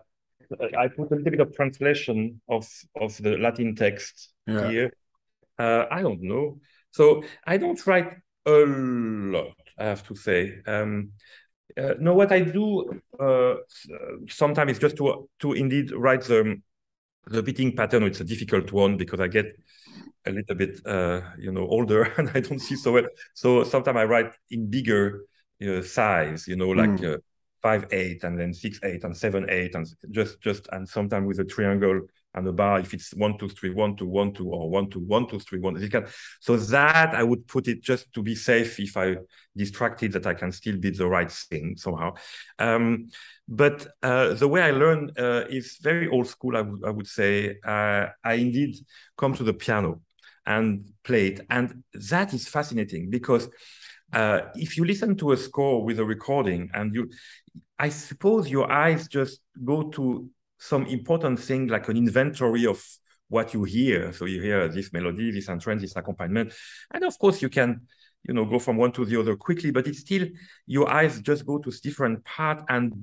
I put a little bit of translation of of the Latin text yeah. here. Uh, I don't know. So I don't write a lot. I have to say. Um, uh, no, what I do uh, sometimes is just to to indeed write the the beating pattern. It's a difficult one because I get a little bit uh, you know older and I don't see so well. So sometimes I write in bigger uh, size. You know, like. Mm five eight and then six eight and seven eight and just just and sometimes with a triangle and a bar if it's one two three one two one two or one two one two three one. You can so that I would put it just to be safe if I distracted that I can still beat the right thing somehow. Um, but uh, the way I learn uh, is very old school. I would I would say uh, I indeed come to the piano and play it, and that is fascinating because. Uh, if you listen to a score with a recording and you I suppose your eyes just go to some important thing like an inventory of what you hear. So you hear this melody, this entrance, this accompaniment. And of course you can, you know, go from one to the other quickly, but it's still your eyes just go to different part and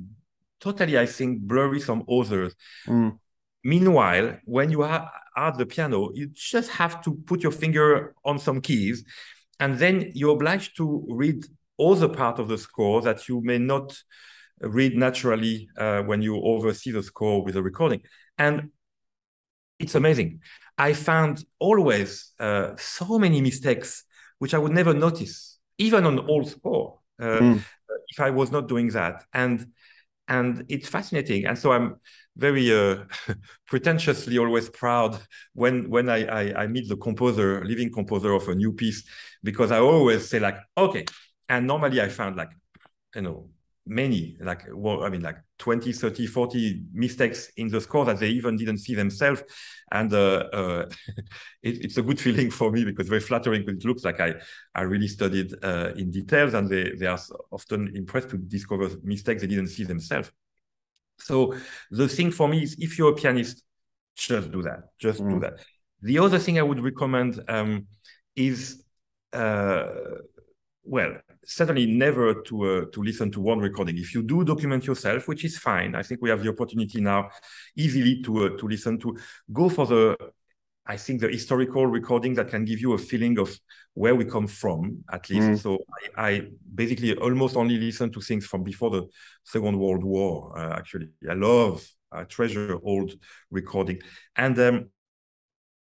totally, I think, blurry some others. Mm. Meanwhile, when you are at the piano, you just have to put your finger on some keys, and then you're obliged to read other part of the score that you may not read naturally uh, when you oversee the score with a recording. And it's amazing. I found always uh, so many mistakes which I would never notice, even on old score, uh, mm. if I was not doing that. And and it's fascinating. And so I'm very uh, pretentiously always proud when when I, I, I meet the composer, living composer of a new piece, because I always say like, okay. And normally I found like, you know, many like well i mean like 20 30 40 mistakes in the score that they even didn't see themselves. And uh, uh, it, it's a good feeling for me because very flattering because it looks like i i really studied uh, in details and they they are often impressed to discover mistakes they didn't see themselves. So the thing for me is if you're a pianist just do that just mm. do that. The other thing I would recommend um, is, uh, well, certainly never to uh, to listen to one recording. If you do document yourself, which is fine, I think we have the opportunity now easily to uh, to listen to. Go for the, I think the historical recording that can give you a feeling of where we come from, at least. Mm. So I, I, basically almost only listen to things from before the Second World War. Uh, actually, I love, I treasure old recording, and um,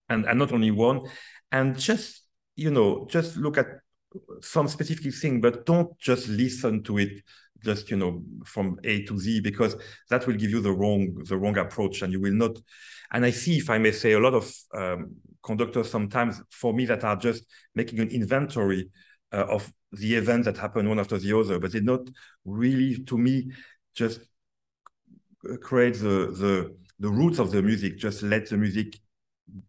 and and not only one, and just you know, just look at some specific thing, but don't just listen to it just you know from A to Z because that will give you the wrong the wrong approach, and you will not. And I see, if I may say, a lot of um, conductors sometimes for me that are just making an inventory uh, of the events that happen one after the other, but they're not really, to me, just create the the the roots of the music. Just let the music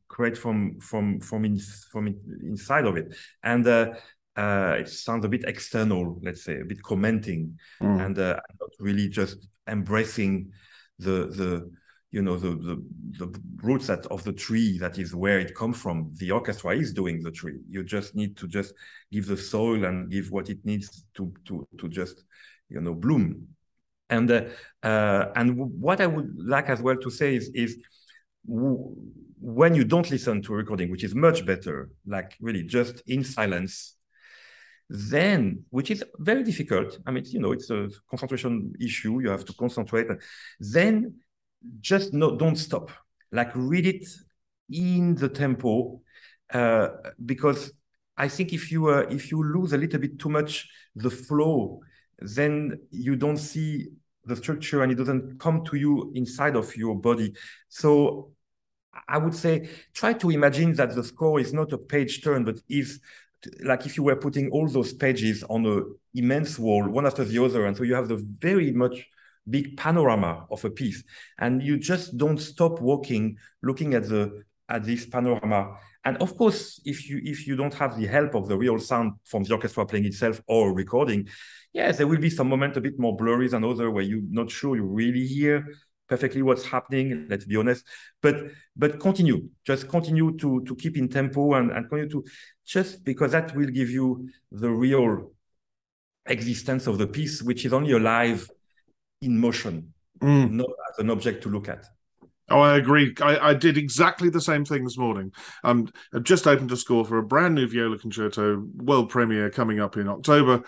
create from from from in, from in, inside of it, and uh, uh, it sounds a bit external, let's say, a bit commenting, mm. and uh, not really just embracing the the you know the, the the roots that of the tree that is where it comes from. The orchestra is doing the tree. You just need to just give the soil and give what it needs to to to just you know bloom. And uh, uh, and what I would like as well to say is is when you don't listen to a recording, which is much better, like really just in silence then which is very difficult i mean you know it's a concentration issue you have to concentrate then just no don't stop. Like read it in the tempo uh, because i think if you uh, if you lose a little bit too much the flow then you don't see the structure and it doesn't come to you inside of your body. So i would say try to imagine that the score is not a page turn but is like if you were putting all those pages on a immense wall, one after the other, and so you have the very much big panorama of a piece, and you just don't stop walking, looking at the at this panorama. And of course, if you if you don't have the help of the real sound from the orchestra playing itself or recording, yes, there will be some moment a bit more blurry than other where you're not sure you really hear perfectly what's happening let's be honest but but continue just continue to to keep in tempo and, and continue to just because that will give you the real existence of the piece which is only alive in motion mm. not as an object to look at Oh, I agree. I, I, did exactly the same thing this morning. Um, I've just opened a score for a brand new viola concerto world premiere coming up in October,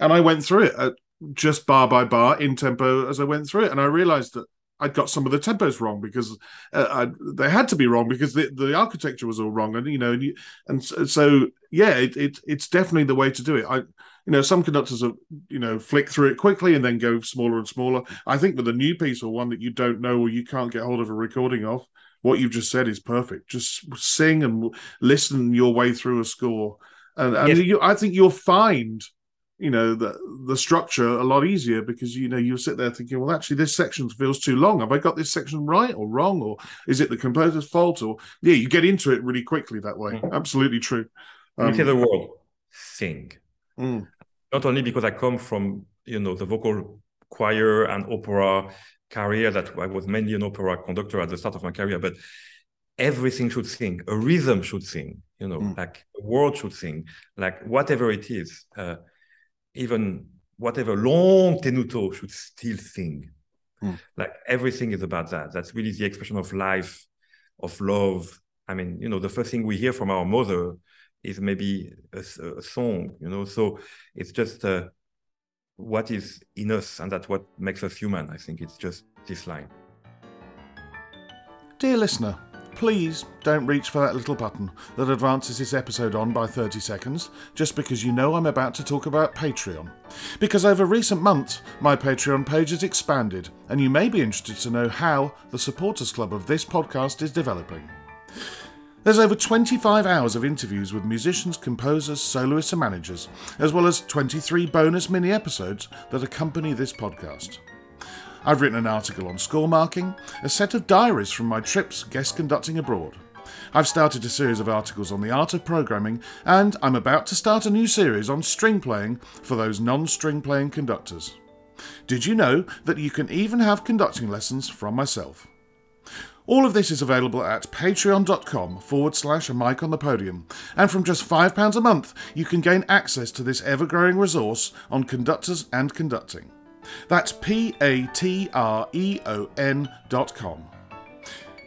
and I went through it at just bar by bar in tempo as I went through it, and I realised that I'd got some of the tempos wrong because uh, I, they had to be wrong because the, the architecture was all wrong, and you know, and, you, and so yeah, it, it, it's definitely the way to do it. I, you know, some conductors are you know flick through it quickly and then go smaller and smaller. I think with a new piece or one that you don't know or you can't get hold of a recording of, what you've just said is perfect. Just sing and listen your way through a score, and, and yes. you, I think you'll find you know the the structure a lot easier because you know you'll sit there thinking well actually this section feels too long. Have i got this section right or wrong? Or is it the composer's fault? Or yeah you get into it really quickly that way. Mm-hmm. absolutely true. Um, the word sing. Mm. not only because i come from you know the vocal choir and opera career that i was mainly an opera conductor at the start of my career but everything should sing. A rhythm should sing you know mm. like a word should sing. Like whatever it is uh, even whatever long tenuto should still sing. Mm. Like everything is about that. That's really the expression of life, of love. I mean, you know, the first thing we hear from our mother is maybe a, a song, you know. So it's just uh, what is in us, and that's what makes us human. I think it's just this line. Dear listener, please don't reach for that little button that advances this episode on by 30 seconds just because you know I'm about to talk about Patreon. Because over recent months, my Patreon page has expanded, and you may be interested to know how the supporters club of this podcast is developing. There's over 25 hours of interviews with musicians, composers, soloists, and managers, as well as 23 bonus mini episodes that accompany this podcast. I've written an article on score marking, a set of diaries from my trips guest conducting abroad. I've started a series of articles on the art of programming, and I'm about to start a new series on string playing for those non string playing conductors. Did you know that you can even have conducting lessons from myself? All of this is available at patreon.com forward slash a mic on the podium, and from just £5 a month, you can gain access to this ever growing resource on conductors and conducting. That's P A T R E O N dot com.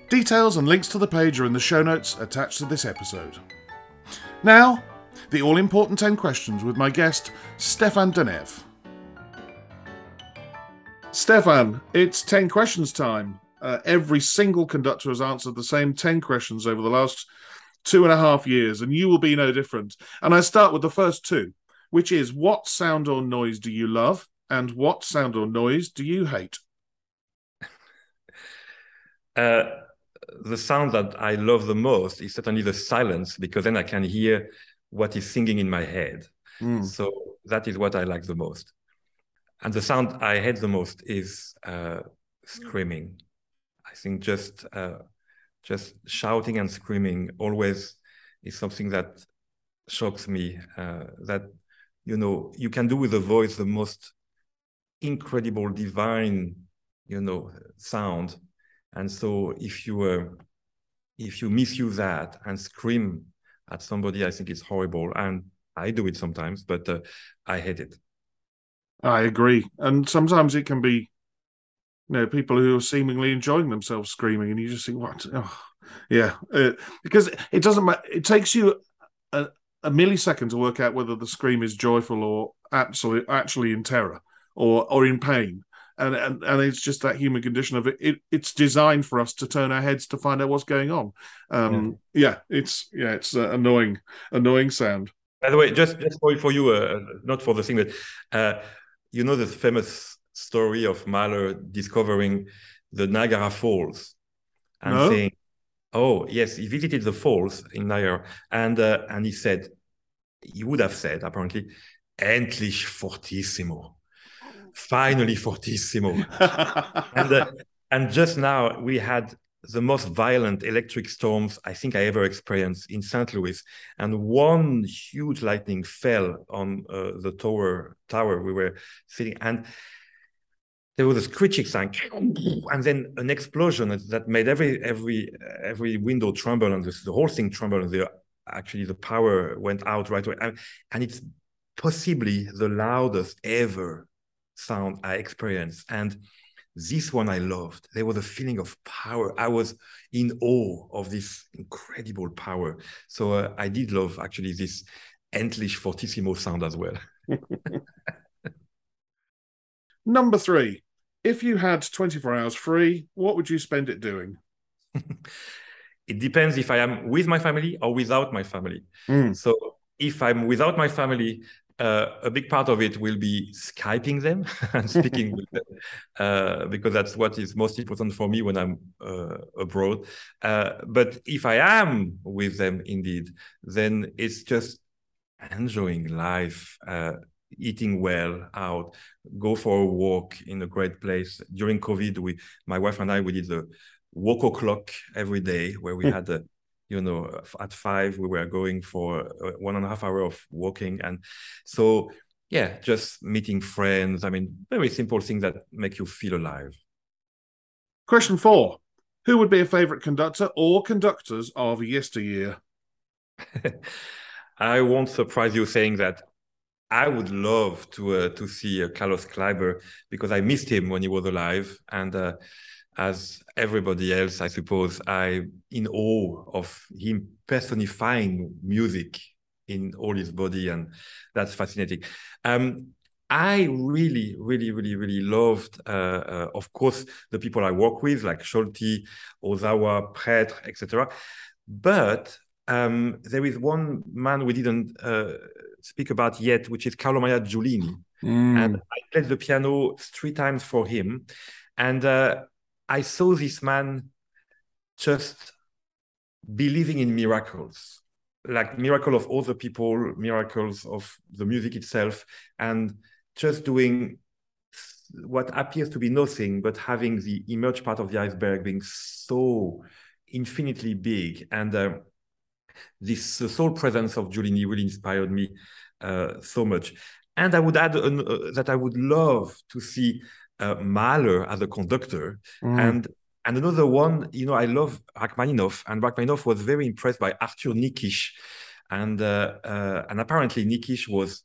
Details and links to the page are in the show notes attached to this episode. Now, the all important 10 questions with my guest, Stéphane Denève. Stéphane, it's 10 questions time. Uh, every single conductor has answered the same 10 questions over the last two and a half years, and you will be no different. And I start with the first two, which is what sound or noise do you love, and what sound or noise do you hate? Uh, the sound that I love the most is certainly the silence, because then I can hear what is singing in my head. Mm. So that is what I like the most. And the sound I hate the most is uh, screaming. I think just uh, just shouting and screaming always is something that shocks me. Uh, that you know you can do with a voice the most incredible, divine, you know, sound. And so if you uh, if you misuse that and scream at somebody, I think it's horrible. And I do it sometimes, but uh, I hate it. I agree, and sometimes it can be, you know, people who are seemingly enjoying themselves screaming, and you just think, "What? Oh, yeah," uh, because it doesn't matter. It takes you a, a millisecond to work out whether the scream is joyful or absolutely actually in terror or or in pain. And, and and it's just that human condition of it. it. It's designed for us to turn our heads to find out what's going on. Um, yeah. yeah it's yeah, it's uh, annoying, annoying sound. By the way, just just for, for you, uh, not for the thing, but uh, you know the famous story of Mahler discovering the Niagara Falls and no? saying, "Oh yes, he visited the falls in Niagara," and uh, and he said, he would have said apparently, "Endlich fortissimo." Finally fortissimo. and, uh, and just now we had the most violent electric storms I think I ever experienced in St. Louis. And one huge lightning fell on uh, the tower tower we were sitting and there was a screeching sound and then an explosion that made every every every window tremble and the, the whole thing tremble and the actually the power went out right away and, and it's possibly the loudest ever sound I experienced. And this one I loved. There was a feeling of power. I was in awe of this incredible power. So uh, I did love actually this endlich fortissimo sound as well. Number three, if you had 24 hours free, what would you spend it doing? it depends if I am with my family or without my family. Mm. So if I'm without my family, uh, a big part of it will be Skyping them and speaking with them, uh, because that's what is most important for me when I'm uh, abroad. Uh, but if I am with them indeed, then it's just enjoying life, uh, eating well out, go for a walk in a great place. During COVID, we, my wife and I, we did the walk o'clock every day where we hmm. had a you know at five we were going for one and a half hour of walking. And so yeah just meeting friends i mean very simple things that make you feel alive. Question four. Who would be a favorite conductor or conductors of yesteryear? I won't surprise you saying that I would love to uh, to see uh, Carlos Kleiber because I missed him when he was alive, and uh, as everybody else, I suppose, I in awe of him personifying music in all his body, and that's fascinating. Um, I really, really, really, really loved, uh, uh, of course, the people I work with, like Solti, Ozawa, Prêtre, etc. But um, there is one man we didn't uh, speak about yet, which is Carlo Maria Giulini. Mm. And I played the piano three times for him. And uh, I saw this man just believing in miracles, like miracle of other people, miracles of the music itself, and just doing what appears to be nothing, but having the emerged part of the iceberg being so infinitely big. And uh, this uh, soul presence of Giulini really inspired me uh, so much. And I would add uh, that I would love to see uh, Mahler as a conductor. Mm. And and another one, you know, I love Rachmaninoff, and Rachmaninoff was very impressed by Arthur Nikisch, and uh, uh, and apparently Nikisch was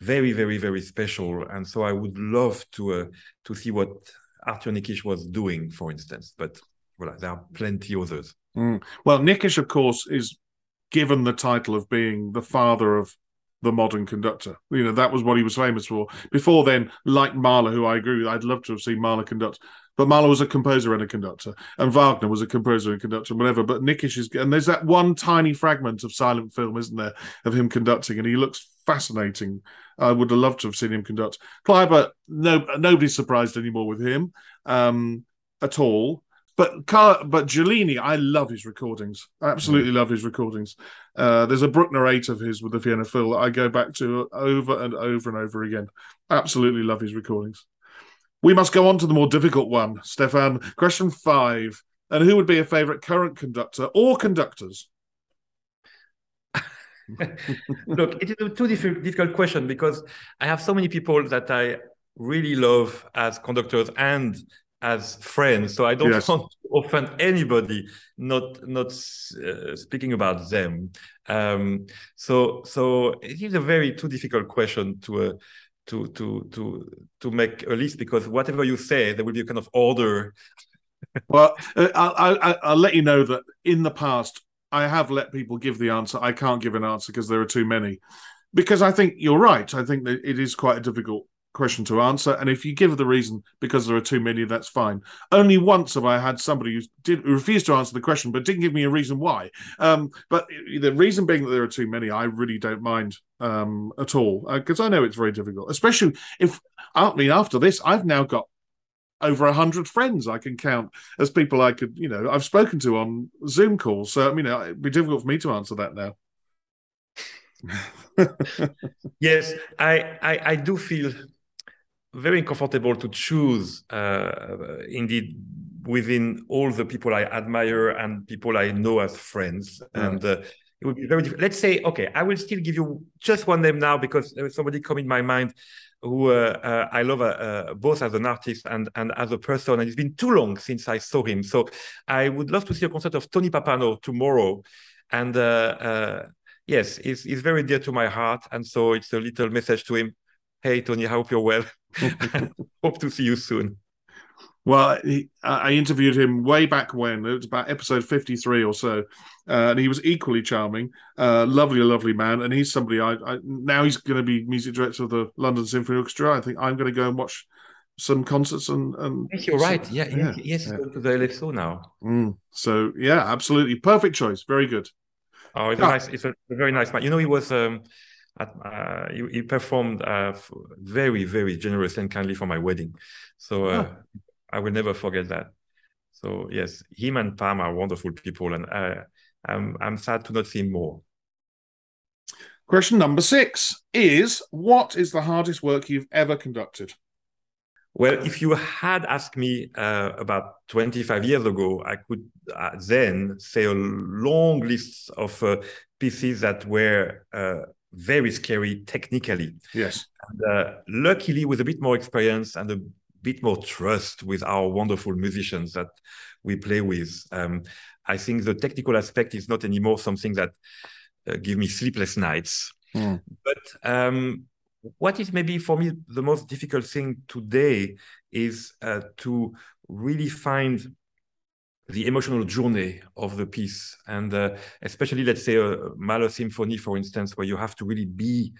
very, very, very special, and so I would love to uh, to see what Arthur Nikisch was doing, for instance. But well, there are plenty others. Mm. Well, Nikisch, of course, is given the title of being the father of the modern conductor. You know, that was what he was famous for. Before then, like Mahler, who I agree with, I'd love to have seen Mahler conduct. But Mahler was a composer and a conductor, and Wagner was a composer and conductor, and whatever. But Nikisch is, and there's that one tiny fragment of silent film, isn't there, of him conducting, and he looks fascinating. I would have loved to have seen him conduct. Kleiber, no, nobody's surprised anymore with him um, at all. But Carl, but Giulini, I love his recordings. I absolutely mm. love his recordings. Uh, there's a Bruckner eight of his with the Vienna Phil that I go back to over and over and over again. Absolutely love his recordings. We must go on to the more difficult one, Stéphane. Question five. And who would be a favourite current conductor or conductors? Look, it is a too difficult question because I have so many people that I really love as conductors and as friends so i don't yes. want to offend anybody not not uh, speaking about them. Um, so so it is a very too difficult question to uh, to to to to make a list because whatever you say there will be a kind of order. Well uh, I'll, I'll, I'll let you know that in the past i have let people give the answer. I can't give an answer because there are too many. Because i think you're right. I think that it is quite a difficult question to answer. And if you give the reason because there are too many, that's fine. Only once have I had somebody who did who refused to answer the question, but didn't give me a reason why. Um, but the reason being that there are too many, I really don't mind um, at all because uh, I know it's very difficult, especially if I mean after this, I've now got over a hundred friends I can count as people I could, you know, I've spoken to on Zoom calls. So I mean, it'd be difficult for me to answer that now. yes, I, I I do feel very comfortable to choose uh, indeed within all the people I admire and people I know as friends. Mm. And uh, it would be very difficult. Let's say, okay, I will still give you just one name now because there is somebody come in my mind who uh, uh I love uh, uh, both as an artist and, and as a person. And it's been too long since I saw him. So I would love to see a concert of Tony Pappano tomorrow. And yes, he's, he's very dear to my heart. And so it's a little message to him. Hey, Tony, I hope you're well. Hope to see you soon. Well, he, I interviewed him way back when it was about episode fifty-three or so, uh, and he was equally charming, uh, lovely, lovely man. And he's somebody I, I now he's going to be music director of the London Symphony Orchestra. I think I'm going to go and watch some concerts and. and yes, you're right. Yeah, yeah, yes, yeah. to the LSO now. Mm. So yeah, absolutely perfect choice. Very good. Oh, it's a nice. It's a very nice man. You know, he was. Um, at, uh, he, he, performed uh, very, very generously and kindly for my wedding. So uh, oh. I will never forget that. So yes, him and Pam are wonderful people, and uh, I'm I'm sad to not see more. Question number six is: What is the hardest work you've ever conducted? Well, if you had asked me uh, about 25 years ago, I could uh, then say a long list of uh, pieces that were uh, very scary technically. Yes. And, uh, luckily, with a bit more experience and a bit more trust with our wonderful musicians that we play with, um, I think the technical aspect is not anymore something that uh, give me sleepless nights. Mm. But um, what is maybe for me the most difficult thing today is uh, to really find the emotional journey of the piece. And uh, especially let's say a mahler symphony for instance where you have to really be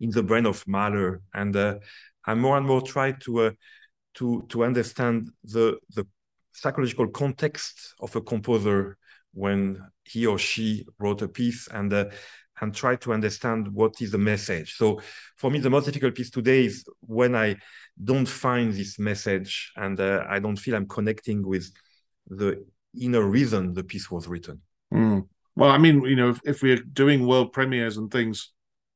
in the brain of mahler. And uh, i more and more try to uh, to to understand the the psychological context of a composer when he or she wrote a piece and uh, and try to understand what is the message. So for me the most difficult piece today is when i don't find this message and uh, i don't feel i'm connecting with the inner reason the piece was written. Mm. Well, I mean, you know, if, if, we're doing world premieres and things,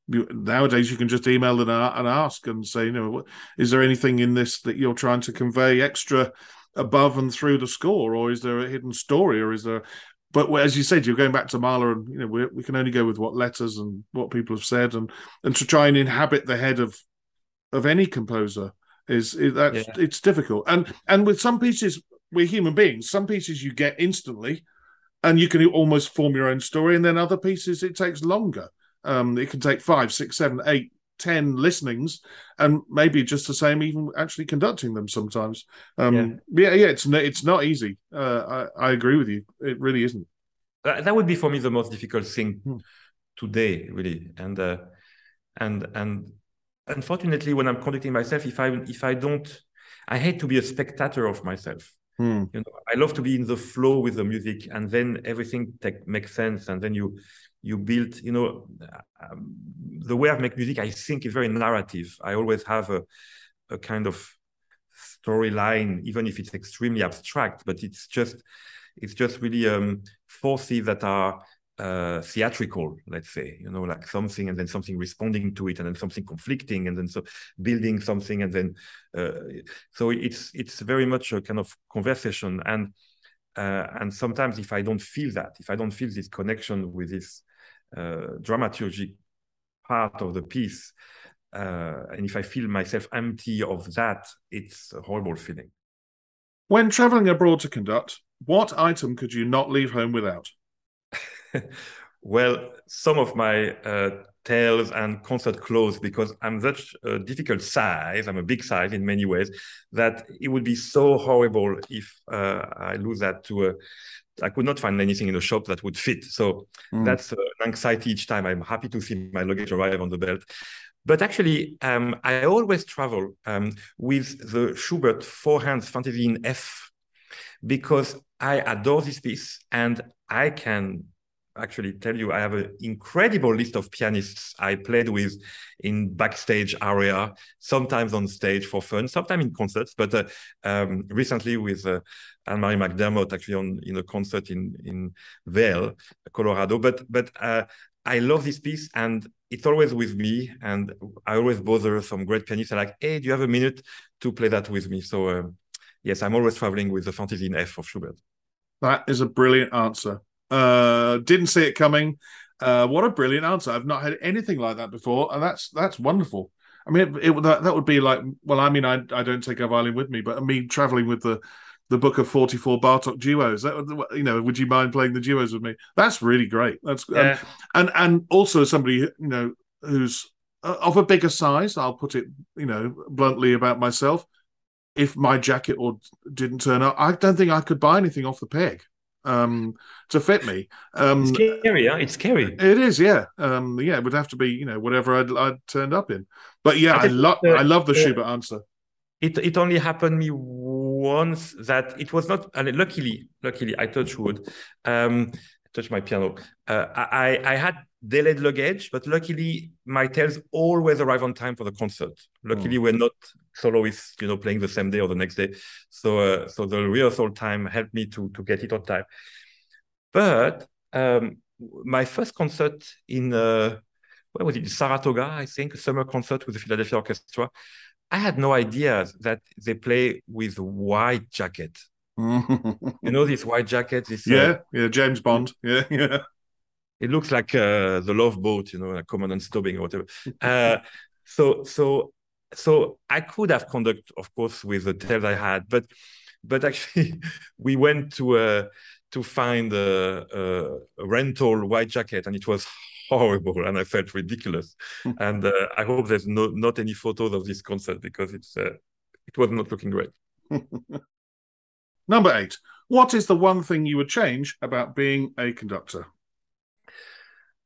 you, nowadays you can just email and, and ask and say, you know, is there anything in this that you're trying to convey extra above and through the score, or is there a hidden story, or is there? But as you said, you're going back to Mahler, and you know, we, we can only go with what letters and what people have said, and and to try and inhabit the head of of any composer is, is that yeah. it's difficult. And and with some pieces, we're human beings. Some pieces you get instantly, and you can almost form your own story, and then other pieces it takes longer. Um, it can take five, six, seven, eight, ten listenings, and maybe just the same, even actually conducting them sometimes. Um, yeah. yeah, yeah, it's it's not easy. Uh, I, I agree with you. It really isn't. That would be for me the most difficult thing hmm. today, really, and uh, and and unfortunately, when I'm conducting myself, if I if I don't, I hate to be a spectator of myself. Hmm. You know, I love to be in the flow with the music, and then everything take, makes sense, and then you you build. You know, um, the way I make music, I think, is very narrative. I always have a a kind of storyline, even if it's extremely abstract, but it's just it's just really um, forces that are uh, theatrical, let's say, you know, like something and then something responding to it, and then something conflicting, and then so building something, and then uh, so it's it's very much a kind of conversation, and uh, and sometimes if I don't feel that, if I don't feel this connection with this uh, dramaturgic part of the piece, uh, and if I feel myself empty of that, it's a horrible feeling. When traveling abroad to conduct, what item could you not leave home without? well, some of my uh, tails and concert clothes because I'm such a difficult size. I'm a big size in many ways that it would be so horrible if uh, I lose that to a. I could not find anything in the shop that would fit. So mm. that's uh, an anxiety each time. I'm happy to see my luggage arrive on the belt. But actually, um, I always travel um, with the Schubert four hands Fantasy in F because I adore this piece and I can actually tell you I have an incredible list of pianists I played with in backstage area, sometimes on stage for fun, sometimes in concerts, but uh, um, recently with uh, Anne-Marie McDermott actually on in a concert in in Vail, Colorado. But but uh, I love this piece and it's always with me and I always bother some great pianists. like, hey, do you have a minute to play that with me? So um, yes, I'm always traveling with the Fantasy in F of Schubert. That is a brilliant answer. Uh, didn't see it coming. Uh, what a brilliant answer! I've not had anything like that before, and that's that's wonderful. I mean, it, it, that, that would be like, well, I mean, I I don't take a violin with me, but me traveling with the the book of 44 Bartok duos. That, you know, would you mind playing the duos with me? That's really great. That's yeah. and, and and also somebody you know who's of a bigger size. I'll put it you know bluntly about myself. If my jacket or didn't turn up, I don't think I could buy anything off the peg um, to fit me. Um, it's scary, yeah. It's scary. It is, yeah. Um, yeah, it would have to be, you know, whatever I'd, I'd turned up in. But yeah, I, I love, I love the uh, Schubert answer. It it only happened me once that it was not. And luckily, luckily, I touch wood. Um, touch my piano. Uh, I I had delayed luggage, but luckily my tails always arrive on time for the concert. Luckily, mm. we're not soloists, you know, playing the same day or the next day. So uh, so the rehearsal time helped me to to get it on time. But um, my first concert in uh, where was it? Saratoga, I think, a summer concert with the Philadelphia Orchestra. I had no idea that they play with white jacket. You know this white jacket? This, yeah, uh, yeah, James Bond. Yeah, yeah. It looks like uh, the Love Boat, you know, like Commandant Stubing or whatever. Uh, so, so, so I could have conducted, of course, with the tails I had, but, but actually, we went to uh, to find a, a, a rental white jacket, and it was horrible and I felt ridiculous. And uh, I hope there's no, not any photos of this concert because it's uh, it was not looking great. Number eight. What is the one thing you would change about being a conductor?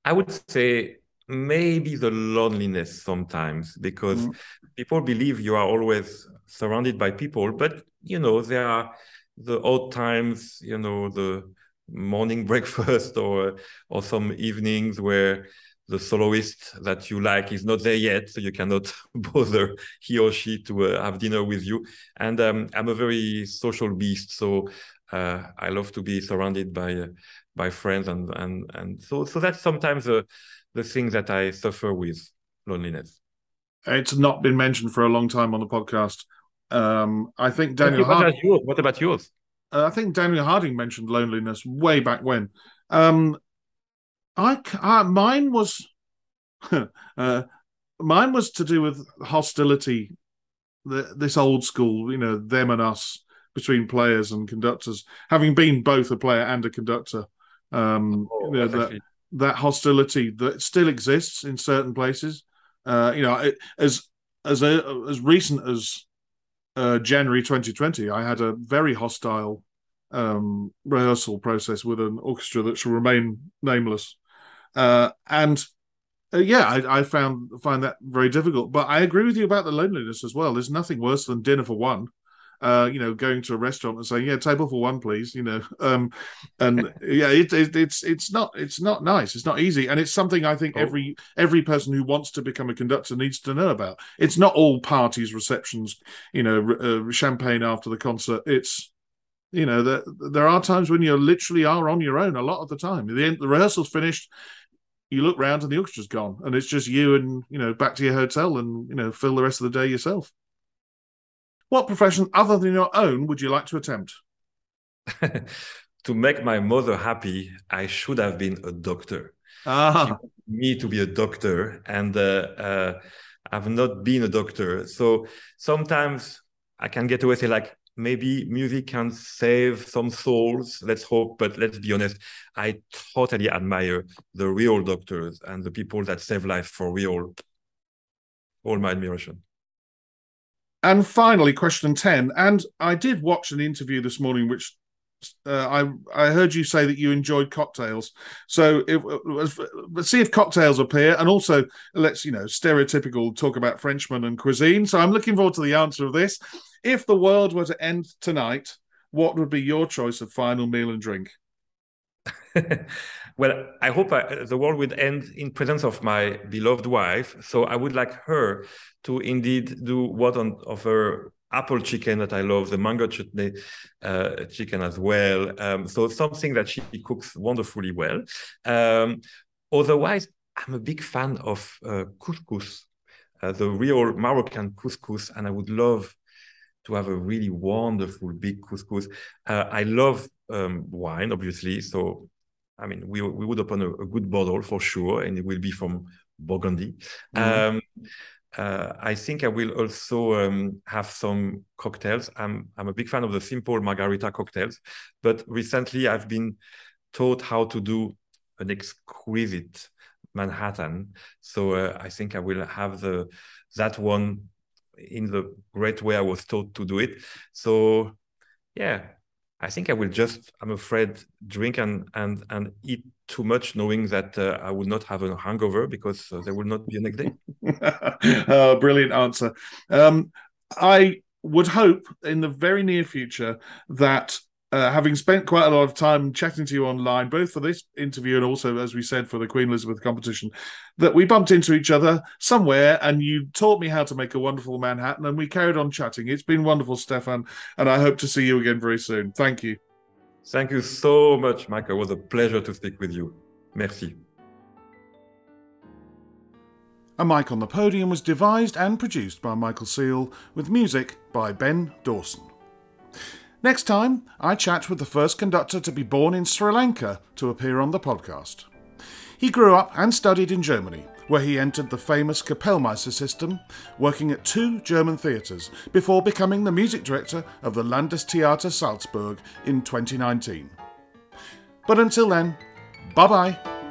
I would say maybe the loneliness sometimes because mm. people believe you are always surrounded by people, but you know, there are the odd times, you know, the morning breakfast or or some evenings where the soloist that you like is not there yet, so you cannot bother he or she to uh, have dinner with you. And um, I'm a very social beast, so uh, I love to be surrounded by uh, by friends, and and and so so that's sometimes the the thing that I suffer with loneliness. It's not been mentioned for a long time on the podcast. Um, I think Daniel. What about yours? What about yours? Uh, I think Daniel Harding mentioned loneliness way back when. Um, I, I mine was uh, mine was to do with hostility, the, this old school, you know, them and us between players and conductors. Having been both a player and a conductor, um, Oh, you know, that, that hostility that still exists in certain places. Uh, you know, it, as as a, as recent as uh, January 2020, I had a very hostile um, rehearsal process with an orchestra that shall remain nameless, uh, and uh, yeah, I, I found find that very difficult. But I agree with you about the loneliness as well. There's nothing worse than dinner for one. Uh, you know, going to a restaurant and saying, "Yeah, table for one, please." You know, um, and yeah, it, it, it's it's not it's not nice. It's not easy, and it's something I think Oh. every every person who wants to become a conductor needs to know about. It's not all parties, receptions, you know, r- uh, champagne after the concert. It's you know, there there are times when you literally are on your own a lot of the time. The end, the rehearsal's finished. You look round and the orchestra's gone, and it's just you and you know back to your hotel and you know fill the rest of the day yourself. What profession other than your own would you like to attempt? to make my mother happy, I should have been a doctor. Ah, me to be a doctor and uh, uh, I've not been a doctor. So sometimes I can get away say like maybe music can save some souls. Let's hope, but let's be honest. I totally admire the real doctors and the people that save life for real. All my admiration. and finally, question ten. And I did watch an interview this morning, which uh, I I heard you say that you enjoyed cocktails. So it, let's see if cocktails appear, and also let's you know stereotypical talk about Frenchmen and cuisine. So I'm looking forward to the answer of this. If the world were to end tonight, what would be your choice of final meal and drink? well, I hope I, the world would end in presence of my beloved wife. So I would like her to indeed do what on of her apple chicken that I love, the mango chutney uh, chicken as well. Um, so something that she cooks wonderfully well. Um, otherwise, I'm a big fan of uh, couscous, uh, the real Moroccan couscous, and I would love to have a really wonderful big couscous. Uh, I love um, wine, obviously. So, I mean, we we would open a, a good bottle for sure, and it will be from Burgundy. Mhm. Um, uh, I think I will also um, have some cocktails. I'm I'm a big fan of the simple margarita cocktails, but recently I've been taught how to do an exquisite Manhattan. So uh, I think I will have the that one in the great way I was taught to do it. So yeah, I think I will just, I'm afraid, drink and and and eat too much, knowing that uh, I will not have a hangover because uh, there will not be a next day. oh, brilliant answer. Um, I would hope in the very near future that uh, having spent quite a lot of time chatting to you online, both for this interview and also, as we said, for the Queen Elizabeth competition, that we bumped into each other somewhere and you taught me how to make a wonderful Manhattan and we carried on chatting. It's been wonderful, Stéphane, and I hope to see you again very soon. Thank you. Thank you so much, Michael. It was a pleasure to speak with you. Merci. A Mic on the Podium was devised and produced by Michael Seal with music by Ben Dawson. Next time, I chat with the first conductor to be born in Sri Lanka to appear on the podcast. He grew up and studied in Germany, where he entered the famous Kapellmeister system, working at two German theatres before becoming the music director of the Landestheater Salzburg in 2019. But until then, bye bye.